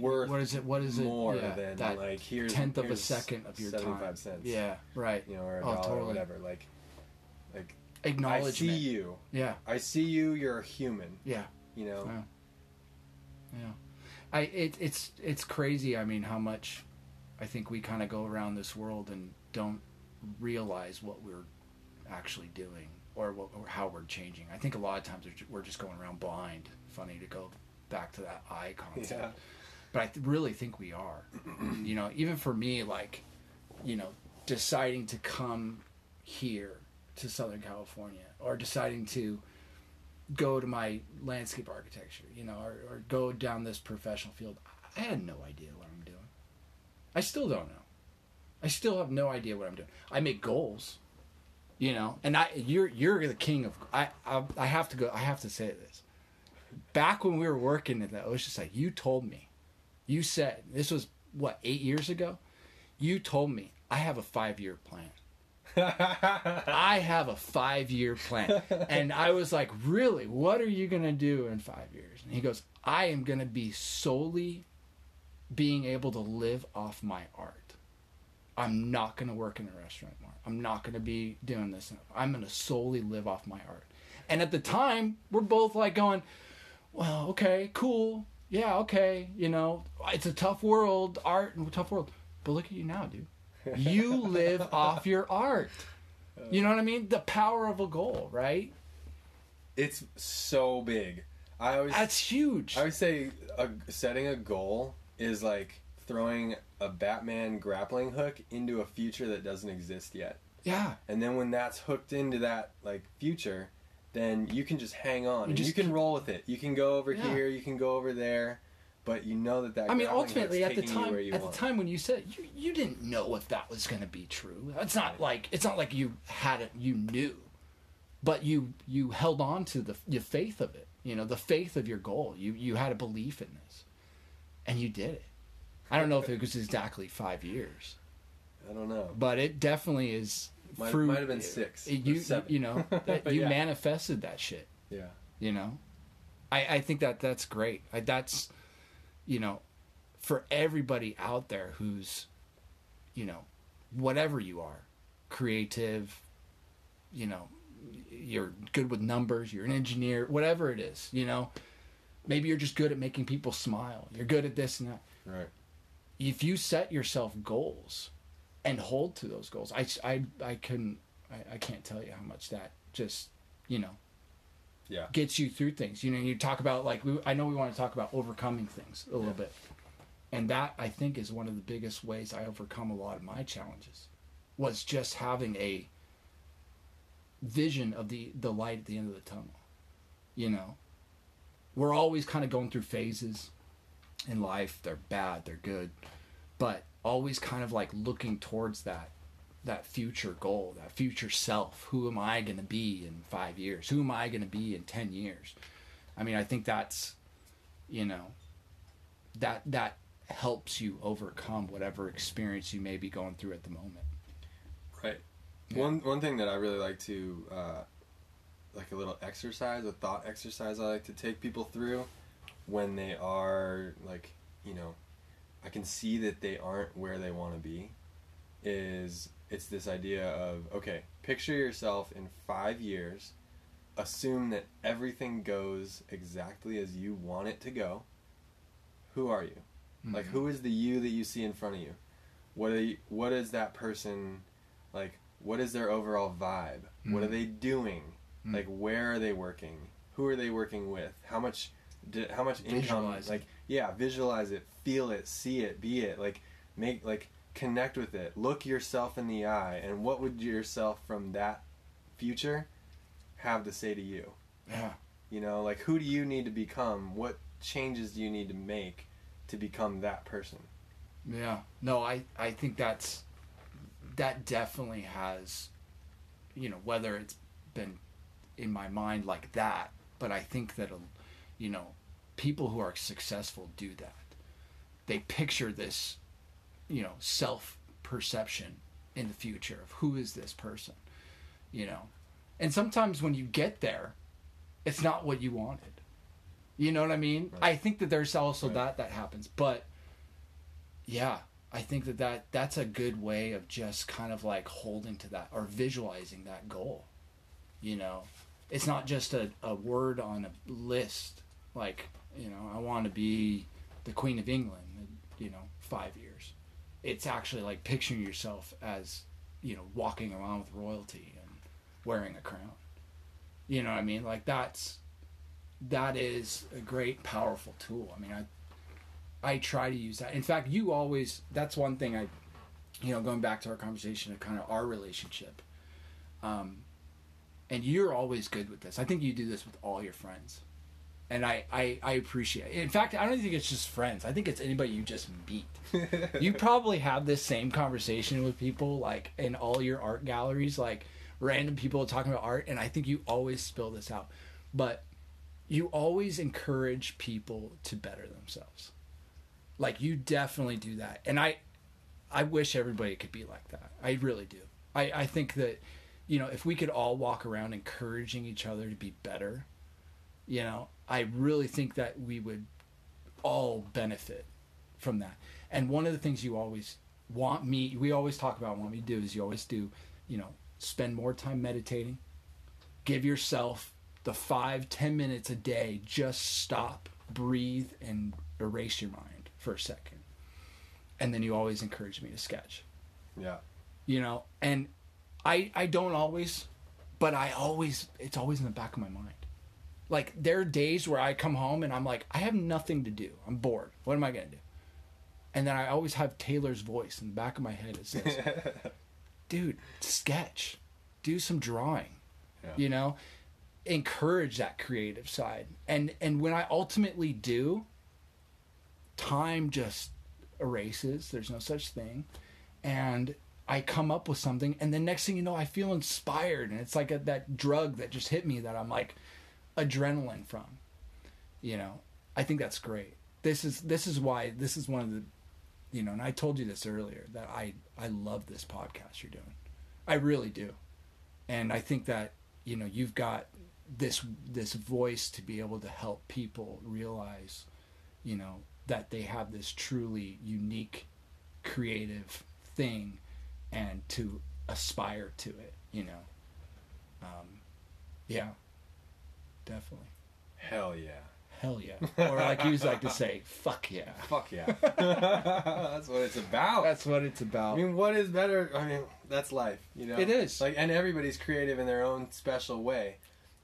worth what is it what is it more yeah, than like here's tenth of a second of your 75 time cents. yeah right you know, or a Oh, dollar or totally. whatever. Like, like I see you. yeah I see you. You're a human. yeah You know. Yeah. Yeah, I it, it's it's crazy. I mean, how much I think we kind of go around this world and don't realize what we're actually doing or, what, or how we're changing. I think a lot of times we're just going around blind. Funny to go back to that eye concept, Yeah. but I th- really think we are. [CLEARS THROAT] you know, even for me, like, you know, deciding to come here to Southern California or deciding to go to my landscape architecture, you know, or, or go down this professional field. I had no idea what I'm doing. I still don't know. I still have no idea what I'm doing. I make goals, you know, and I you're you're the king of I I, I have to go. I have to say this. Back when we were working at the Ocean Site, you told me, you said this was what eight years ago. You told me I have a five year plan. [LAUGHS] I have a five year plan. And I was like, Really? What are you going to do in five years? And he goes, I am going to be solely being able to live off my art. I'm not going to work in a restaurant more. I'm not going to be doing this. I'm going to solely live off my art. And at the time, we're both like going, Well, okay, cool. Yeah, okay. You know, it's a tough world, art and tough world. But look at you now, dude. You [LAUGHS] live off your art. You know what I mean? The power of a goal, right? It's so big. I always That's huge. I would say a, setting a goal is like throwing a Batman grappling hook into a future that doesn't exist yet. Yeah. And then when that's hooked into that like future, then you can just hang on. You and just you can roll with it. You can go over Yeah. here, you can go over there, but you know that that I mean, ultimately, at the time, at want. the time when you said you, you didn't know if that was going to be true. It's not like it's not like you had it, you knew, but you you held on to the your faith of it. You know, the faith of your goal. You you had a belief in this, and you did it. I don't know if it was exactly five years, I don't know. but it definitely is Might, through might have been six. you you know [LAUGHS] that you yeah. manifested that shit Yeah. you know i i think that that's great I, that's you know for everybody out there who's you know whatever you are creative you know you're good with numbers you're an engineer whatever it is you know maybe you're just good at making people smile you're good at this and that Right. if you set yourself goals and hold to those goals i i, I couldn't I, I can't tell you how much that just you know Yeah. gets you through things. You know, you talk about like we, I know we want to talk about overcoming things a little Yeah. bit, and that I think is one of the biggest ways I overcome a lot of my challenges, was just having a vision of the the light at the end of the tunnel. You know, we're always kind of going through phases in life. They're bad, they're good, but always kind of like looking towards that that future goal, that future self. Who am I going to be in five years? Who am I going to be in 10 years? I mean, I think that's, you know, that, that helps you overcome whatever experience you may be going through at the moment. Right. Yeah. One one thing that I really like to uh, like a little exercise, a thought exercise I like to take people through when they are like, you know, I can see that they aren't where they want to be is it's this idea of okay, picture yourself in 5 years, assume that everything goes exactly as you want it to go. Who are you? Like who is the you that you see in front of you? What are you, what is that person like what is their overall vibe? What are Mm. they doing? Mm. Like where are they working? Who are they working with? How much how much income Visualize like yeah, visualize it, feel it, see it, be it. Like make like connect with it. Look yourself in the eye and what would yourself from that future have to say to you? Yeah. You know, like who do you need to become? What changes do you need to make to become that person? Yeah. No, I, I think that's, that definitely has, you know, whether it's been in my mind like that, but I think that, you know, people who are successful do that. They picture this, you know, self perception in the future of who is this person, you know. And sometimes when you get there, it's not what you wanted. You know what I mean? Right. I think that there's also Right. that that happens, but yeah, I think that, that that's a good way of just kind of like holding to that or visualizing that goal. You know, it's not just a, a word on a list like, you know, I want to be the Queen of England you know, five years. It's actually like picturing yourself as, you know, walking around with royalty and wearing a crown. You know what I mean? Like that's that is a great powerful tool. I mean, I I try to use that. In fact, you always that's one thing I you know, going back to our conversation of kind of our relationship. Um and you're always good with this. I think you do this with all your friends. And I, I, I appreciate it. In fact, I don't think it's just friends. I think it's anybody you just meet. [LAUGHS] you probably have this same conversation with people like in all your art galleries, like random people talking about art, and I think you always spill this out. But you always encourage people to better themselves. Like you definitely do that. And I I wish everybody could be like that. I really do. I, I think that, you know, if we could all walk around encouraging each other to be better, you know, I really think that we would all benefit from that. And one of the things you always want me, we always talk about, want me to do is you always do, you know, spend more time meditating. Give yourself the five, ten minutes a day. Just stop, breathe, and erase your mind for a second. And then you always encourage me to sketch Yeah. you know and i i don't always but i always it's always in the back of my mind like there are days where i come home and i'm like i have nothing to do. I'm bored. What am i going to do? And then i always have taylor's voice in the back of my head it says [LAUGHS] dude sketch. Do some drawing. Yeah. you know? Encourage that creative side. And and when i ultimately do time just erases. There's no such thing. And i come up with something and then next thing you know i feel inspired and it's like a, that drug that just hit me that i'm like adrenaline from you know i think that's great this is this is why this is one of the you know and i told you this earlier that i i love this podcast you're doing I really do. And I think that, you know, you've got this this voice to be able to help people realize, you know, that they have this truly unique creative thing and to aspire to it, you know. Um, yeah. Definitely. Hell yeah. Hell yeah. Or like you like to say, fuck yeah. [LAUGHS] Fuck yeah. [LAUGHS] that's what it's about. That's what it's about. I mean, what is better? I mean, that's life, you know. It is. like, and everybody's creative in their own special way,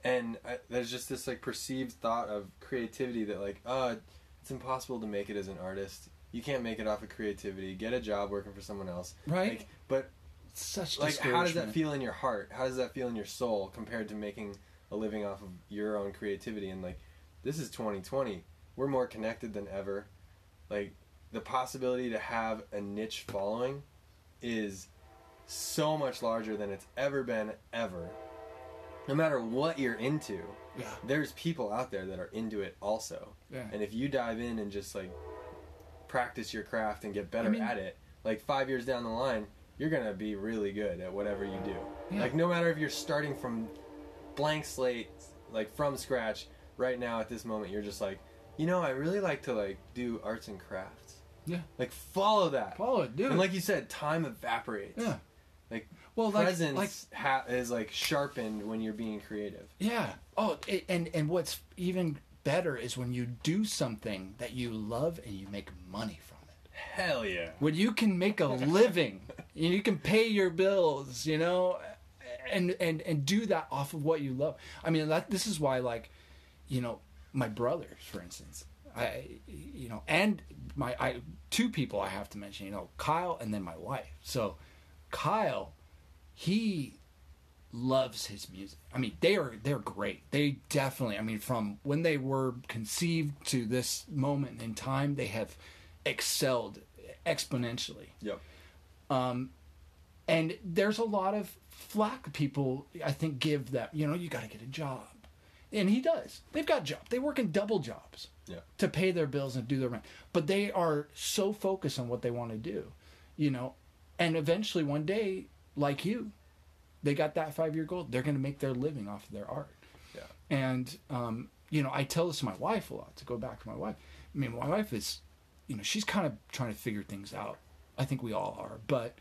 and I, there's just this like perceived thought of creativity that like, uh, it's impossible to make it as an artist. You can't make it off of creativity. Get a job working for someone else, right? Like, but such like, how does that feel in your heart? How does that feel in your soul compared to making a living off of your own creativity? And like, this is 2020. We're more connected than ever. Like, the possibility to have a niche following is so much larger than it's ever been ever. No matter what you're into, yeah. there's people out there that are into it also. Yeah. And if you dive in and just like practice your craft and get better I mean- at it, like five years down the line, you're gonna be really good at whatever you do. Yeah. Like no matter if you're starting from blank slate, like from scratch, right now at this moment, you're just like, you know, I really like to like do arts and crafts. Yeah. Like follow that. Follow it, dude. And like you said, time evaporates. yeah. Like Well, like, presence like ha- is like sharpened when you're being creative. Yeah. Oh, it, and and what's even better is when you do something that you love and you make money from it. Hell yeah. When you can make a [LAUGHS] living, and you can pay your bills, you know, and and and do that off of what you love. I mean, that this is why, like, you know, my brothers, for instance, I, you know, and my I two people I have to mention, you know, Kyle and then my wife. So, Kyle, he loves his music. I mean, they are they're great. They definitely. I mean, from when they were conceived to this moment in time, they have excelled exponentially. Yep. Um, and there's a lot of flack people I think give that. You know, you got to get a job, and he does. They've got jobs. They work in double jobs Yeah. to pay their bills and do their rent. But they are so focused on what they want to do, you know. And eventually, one day, like you, they got that five year goal. They're going to make their living off of their art. Yeah. And um, you know, I tell this to my wife a lot. To go back to my wife, I mean, my wife is, you know, she's kind of trying to figure things out. I think we all are. But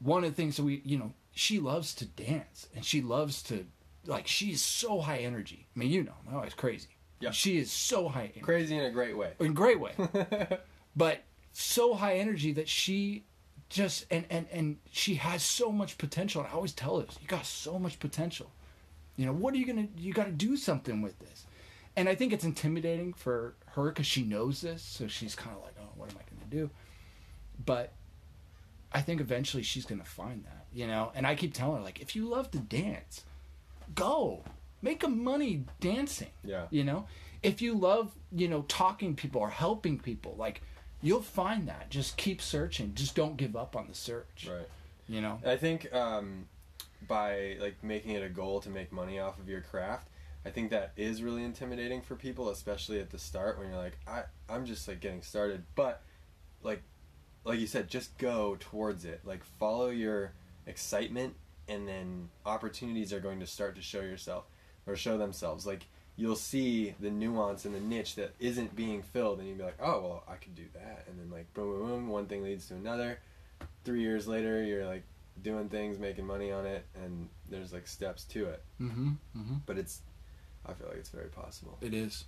one of the things that we, you know, she loves to dance and she loves to, like, she's so high energy. I mean, you know, my wife's crazy. Yeah. She is so high energy Crazy in a great way. in a great way [LAUGHS] but so high energy that she just and and and she has so much potential and i always tell her this, you got so much potential you know what are you gonna you got to do something with this and i think it's intimidating for her because she knows this so she's kind of like oh what am i gonna do but i think eventually she's gonna find that you know? And i keep telling her like if you love to dance go. Make a money dancing Yeah. you know? If you love you know talking people or helping people like you'll find that. Just keep searching. Just don't give up on the search Right. you know? I think um, by like making it a goal to make money off of your craft, I think that is really intimidating for people, especially at the start when you're like, I I'm just like getting started, but like like you said, just go towards it. Like follow your excitement, and then opportunities are going to start to show yourself or show themselves. Like you'll see the nuance and the niche that isn't being filled, and you'll be like, oh well, I could do that, and then like boom, boom, boom, one thing leads to another. Three years later, you're like doing things, making money on it, and there's like steps to it. mm-hmm, mm-hmm. But it's, I feel like it's very possible. it is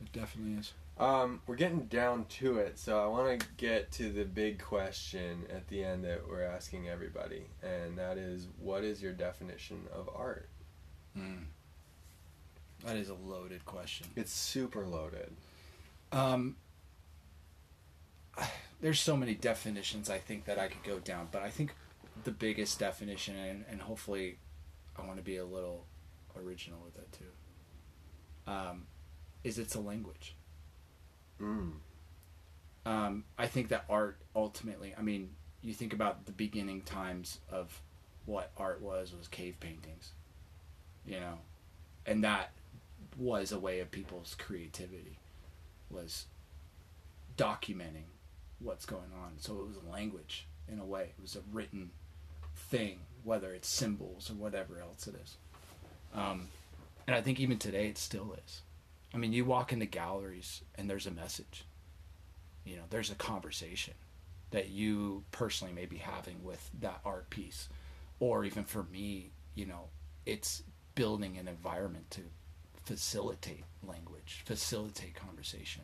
it definitely is Um, we're getting down to it, so I want to get to the big question at the end that we're asking everybody, and that is, what is your definition of art? mm. that is a loaded question It's super loaded. um [SIGHS] there's so many definitions I think that I could go down, but I think the biggest definition, and, and hopefully I want to be a little original with it too, um, is it's a language. Mm. Um, I think that art ultimately, I mean, you think about the beginning times of what art was, was cave paintings, you know, and that was a way of people's creativity, was documenting what's going on. So it was a language in a way. It was a written thing whether it's symbols or whatever else it is. Um, and I think even today it still is. I mean, you walk into galleries and there's a message. You know, there's a conversation that you personally may be having with that art piece. Or even for me, you know, it's building an environment to facilitate language, facilitate conversation,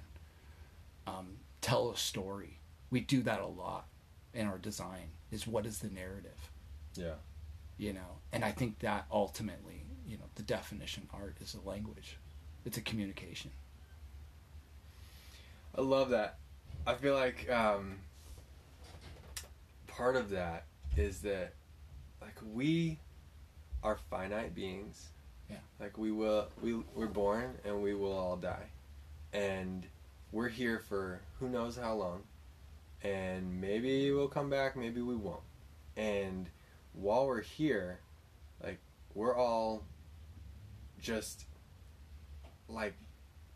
um, tell a story. We do that a lot in our design. Is what is the narrative? Yeah. You know, and I think that ultimately, you know, the definition art is a language. It's a communication. I love that. I feel like um, part of that is that, like, we are finite beings. Yeah. Like we will, we we're born and we will all die, and we're here for who knows how long, and maybe we'll come back, maybe we won't, and while we're here, like we're all just like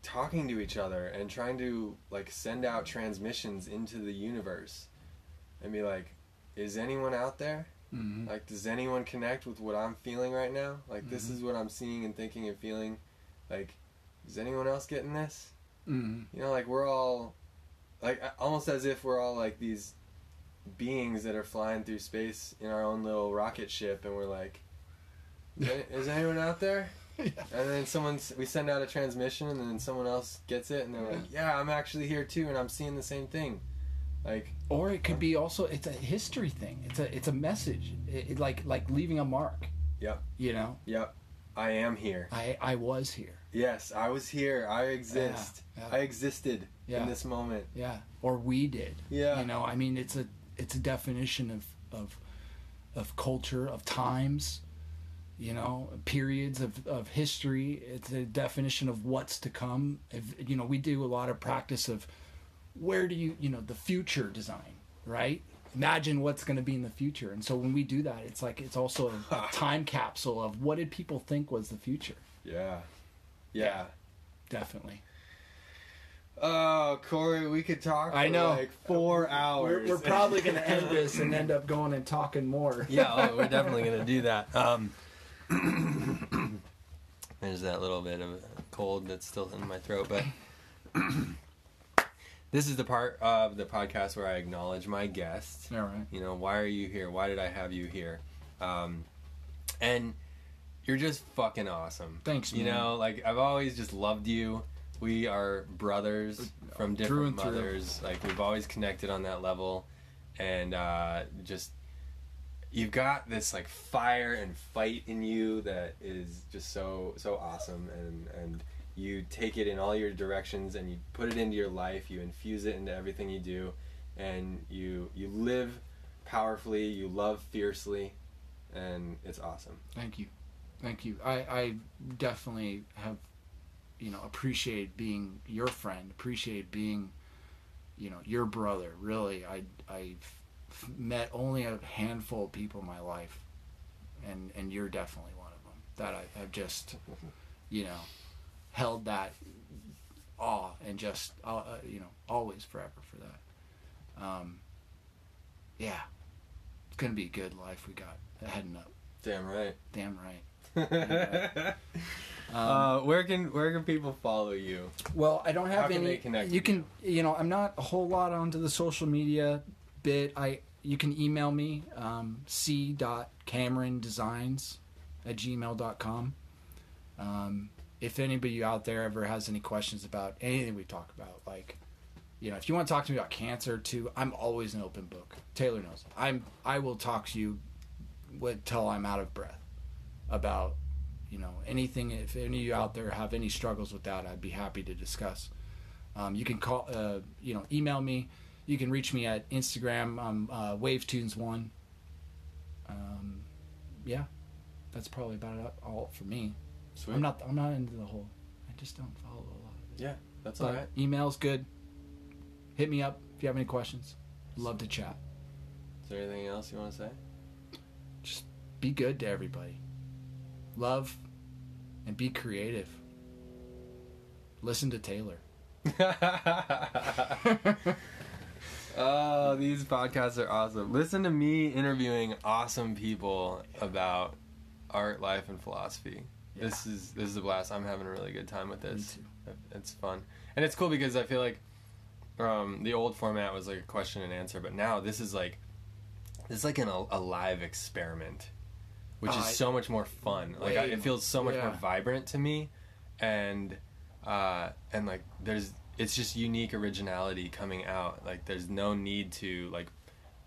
talking to each other and trying to like send out transmissions into the universe and be like is anyone out there Mm-hmm. like does anyone connect with what i'm feeling right now like this Mhm. is what i'm seeing and thinking and feeling like is anyone else getting this Mm-hmm. you know like we're all like almost as if we're all like these beings that are flying through space in our own little rocket ship and we're like is [LAUGHS] anyone out there [LAUGHS] and then someone we send out a transmission and then someone else gets it and they're like yeah i'm actually here too and i'm seeing the same thing like Or it could be also it's a history thing. It's a it's a message. It, it like like leaving a mark. Yep. You know, yep i am here I I was here. yes i was here i exist Yeah, i existed Yeah. in this moment Yeah. Or we did. Yeah. You know, I mean, it's a it's a definition of of of culture of times. You know, periods of, of history. It's a definition of what's to come. If, you know, we do a lot of practice of where do you you know the future design, right? Imagine what's going to be in the future. And so when we do that, it's like it's also a [LAUGHS] time capsule of what did people think was the future. yeah yeah Definitely. oh corey we could talk for I know. like four We're, hours we're probably going to end [LAUGHS] this and end up going and talking more. yeah, oh, we're definitely gonna do that. Um, [COUGHS] there's that little bit of cold that's still in my throat, but [COUGHS] this is the part of the podcast where I acknowledge my guest. All right. You know, why are you here? Why did I have you here? Um, and you're just fucking awesome. Thanks, You know, like I've always just loved you. We are brothers from different mothers. Like we've always connected on that level, and uh, just you've got this like fire and fight in you that is just so so awesome, and and you take it in all your directions and you put it into your life. You infuse it into everything you do, and you you live powerfully. You love fiercely, and it's awesome. Thank you. Thank you. I, I definitely have, you know, appreciate being your friend, appreciate being, you know, your brother. Really, I, I've met only a handful of people in my life, and, and you're definitely one of them that I, I've just, you know, held that awe and just, uh, uh, you know, always forever for that. Um, yeah, it's going to be a good life we got heading up. Damn right. Damn right. [LAUGHS] uh, where can where can people follow you? Well, I don't have How can any. they connect you with can, you know, I'm not a whole lot onto the social media bit. I you can email me um, c.camerondesigns at gmail.com. Um, if anybody out there ever has any questions about anything we talk about, like, you know, if you want to talk to me about cancer too, I'm always an open book. Taylor knows. I'm. I will talk to you until I'm out of breath about you know anything if any of you out there have any struggles with that i'd be happy to discuss um, you can call uh, you know email me you can reach me at instagram um, uh, wavetunes1 um, yeah that's probably about it all for me Sweet. i'm not i'm not into the whole i just don't follow a lot of it Yeah, that's but all right. email's good hit me up if you have any questions love to chat Is there anything else you want to say? just be good to everybody. Love and be creative. Listen to Taylor. [LAUGHS] [LAUGHS] Oh, these podcasts are awesome. Listen to me interviewing awesome people about art, life, and philosophy. Yeah. This is this is a blast. I'm having a really good time with this. It's fun, and it's cool because I feel like um, the old format was like a question and answer, but now this is like this is like an a live experiment, which Oh, is so much more fun. Like I, it feels so much more vibrant to me, and uh, and like there's it's just unique originality coming out. Like there's no need to like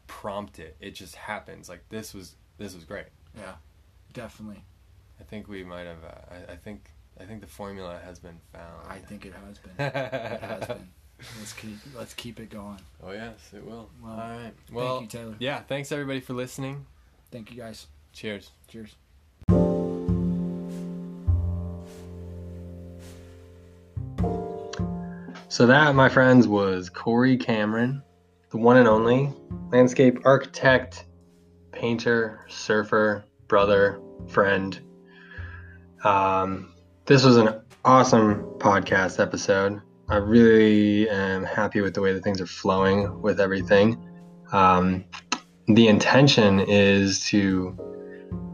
prompt it. It just happens. Like this was this was great. Yeah, definitely. I think we might have. Uh, I, I think I think the formula has been found. I think it has been. [LAUGHS] It has been. Let's keep let's keep it going. Oh yes, it will. Well, All right. Well, Thank you, Taylor. yeah. Thanks everybody for listening. Thank you guys. Cheers. Cheers. So that, my friends, was Corey Cameron, the one and only landscape architect, painter, surfer, brother, friend. Um, this was an awesome podcast episode. I really am happy with the way that things are flowing with everything. Um, the intention is to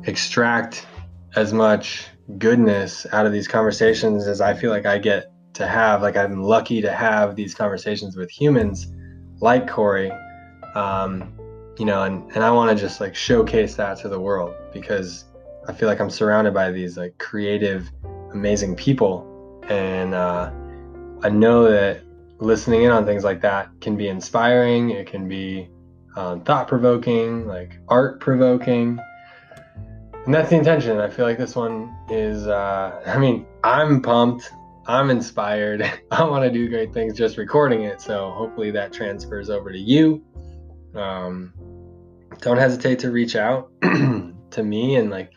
extract as much goodness out of these conversations as I feel like I get to have. Like I'm lucky to have these conversations with humans like Corey, um, you know, and, and I want to just like showcase that to the world because I feel like I'm surrounded by these like creative, amazing people. And uh, I know that listening in on things like that can be inspiring. It can be um, thought provoking, like art provoking. And that's the intention. I feel like this one is, uh, [LAUGHS] I mean, I'm pumped. I'm inspired. [LAUGHS] I want to do great things just recording it. So hopefully that transfers over to you. Um, don't hesitate to reach out [CLEARS THROAT] to me and like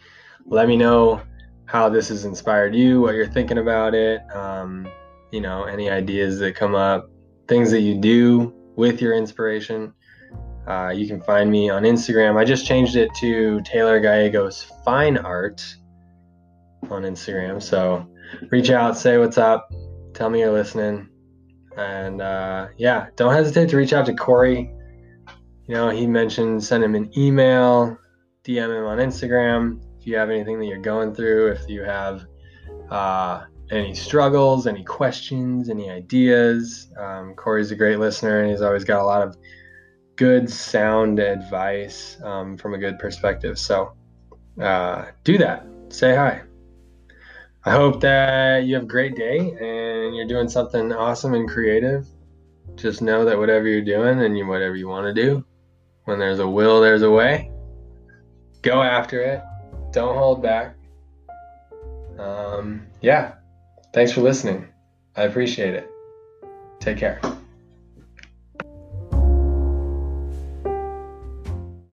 let me know how this has inspired you, what you're thinking about it. Um, you know, any ideas that come up, things that you do with your inspiration. Uh, you can find me on Instagram. I just changed it to Taylor Gallegos Fine Art on Instagram. So reach out, say what's up, tell me you're listening. And uh, yeah, don't hesitate to reach out to Corey. You know, he mentioned send him an email, DM him on Instagram if you have anything that you're going through, if you have uh, any struggles, any questions, any ideas. Um, Corey's a great listener and he's always got a lot of good sound advice um, from a good perspective. So uh, do that. Say hi. I hope that you have a great day and you're doing something awesome and creative. Just know that whatever you're doing and you, whatever you want to do, when there's a will, there's a way. Go after it. Don't hold back. Um, yeah. Thanks for listening. I appreciate it. Take care.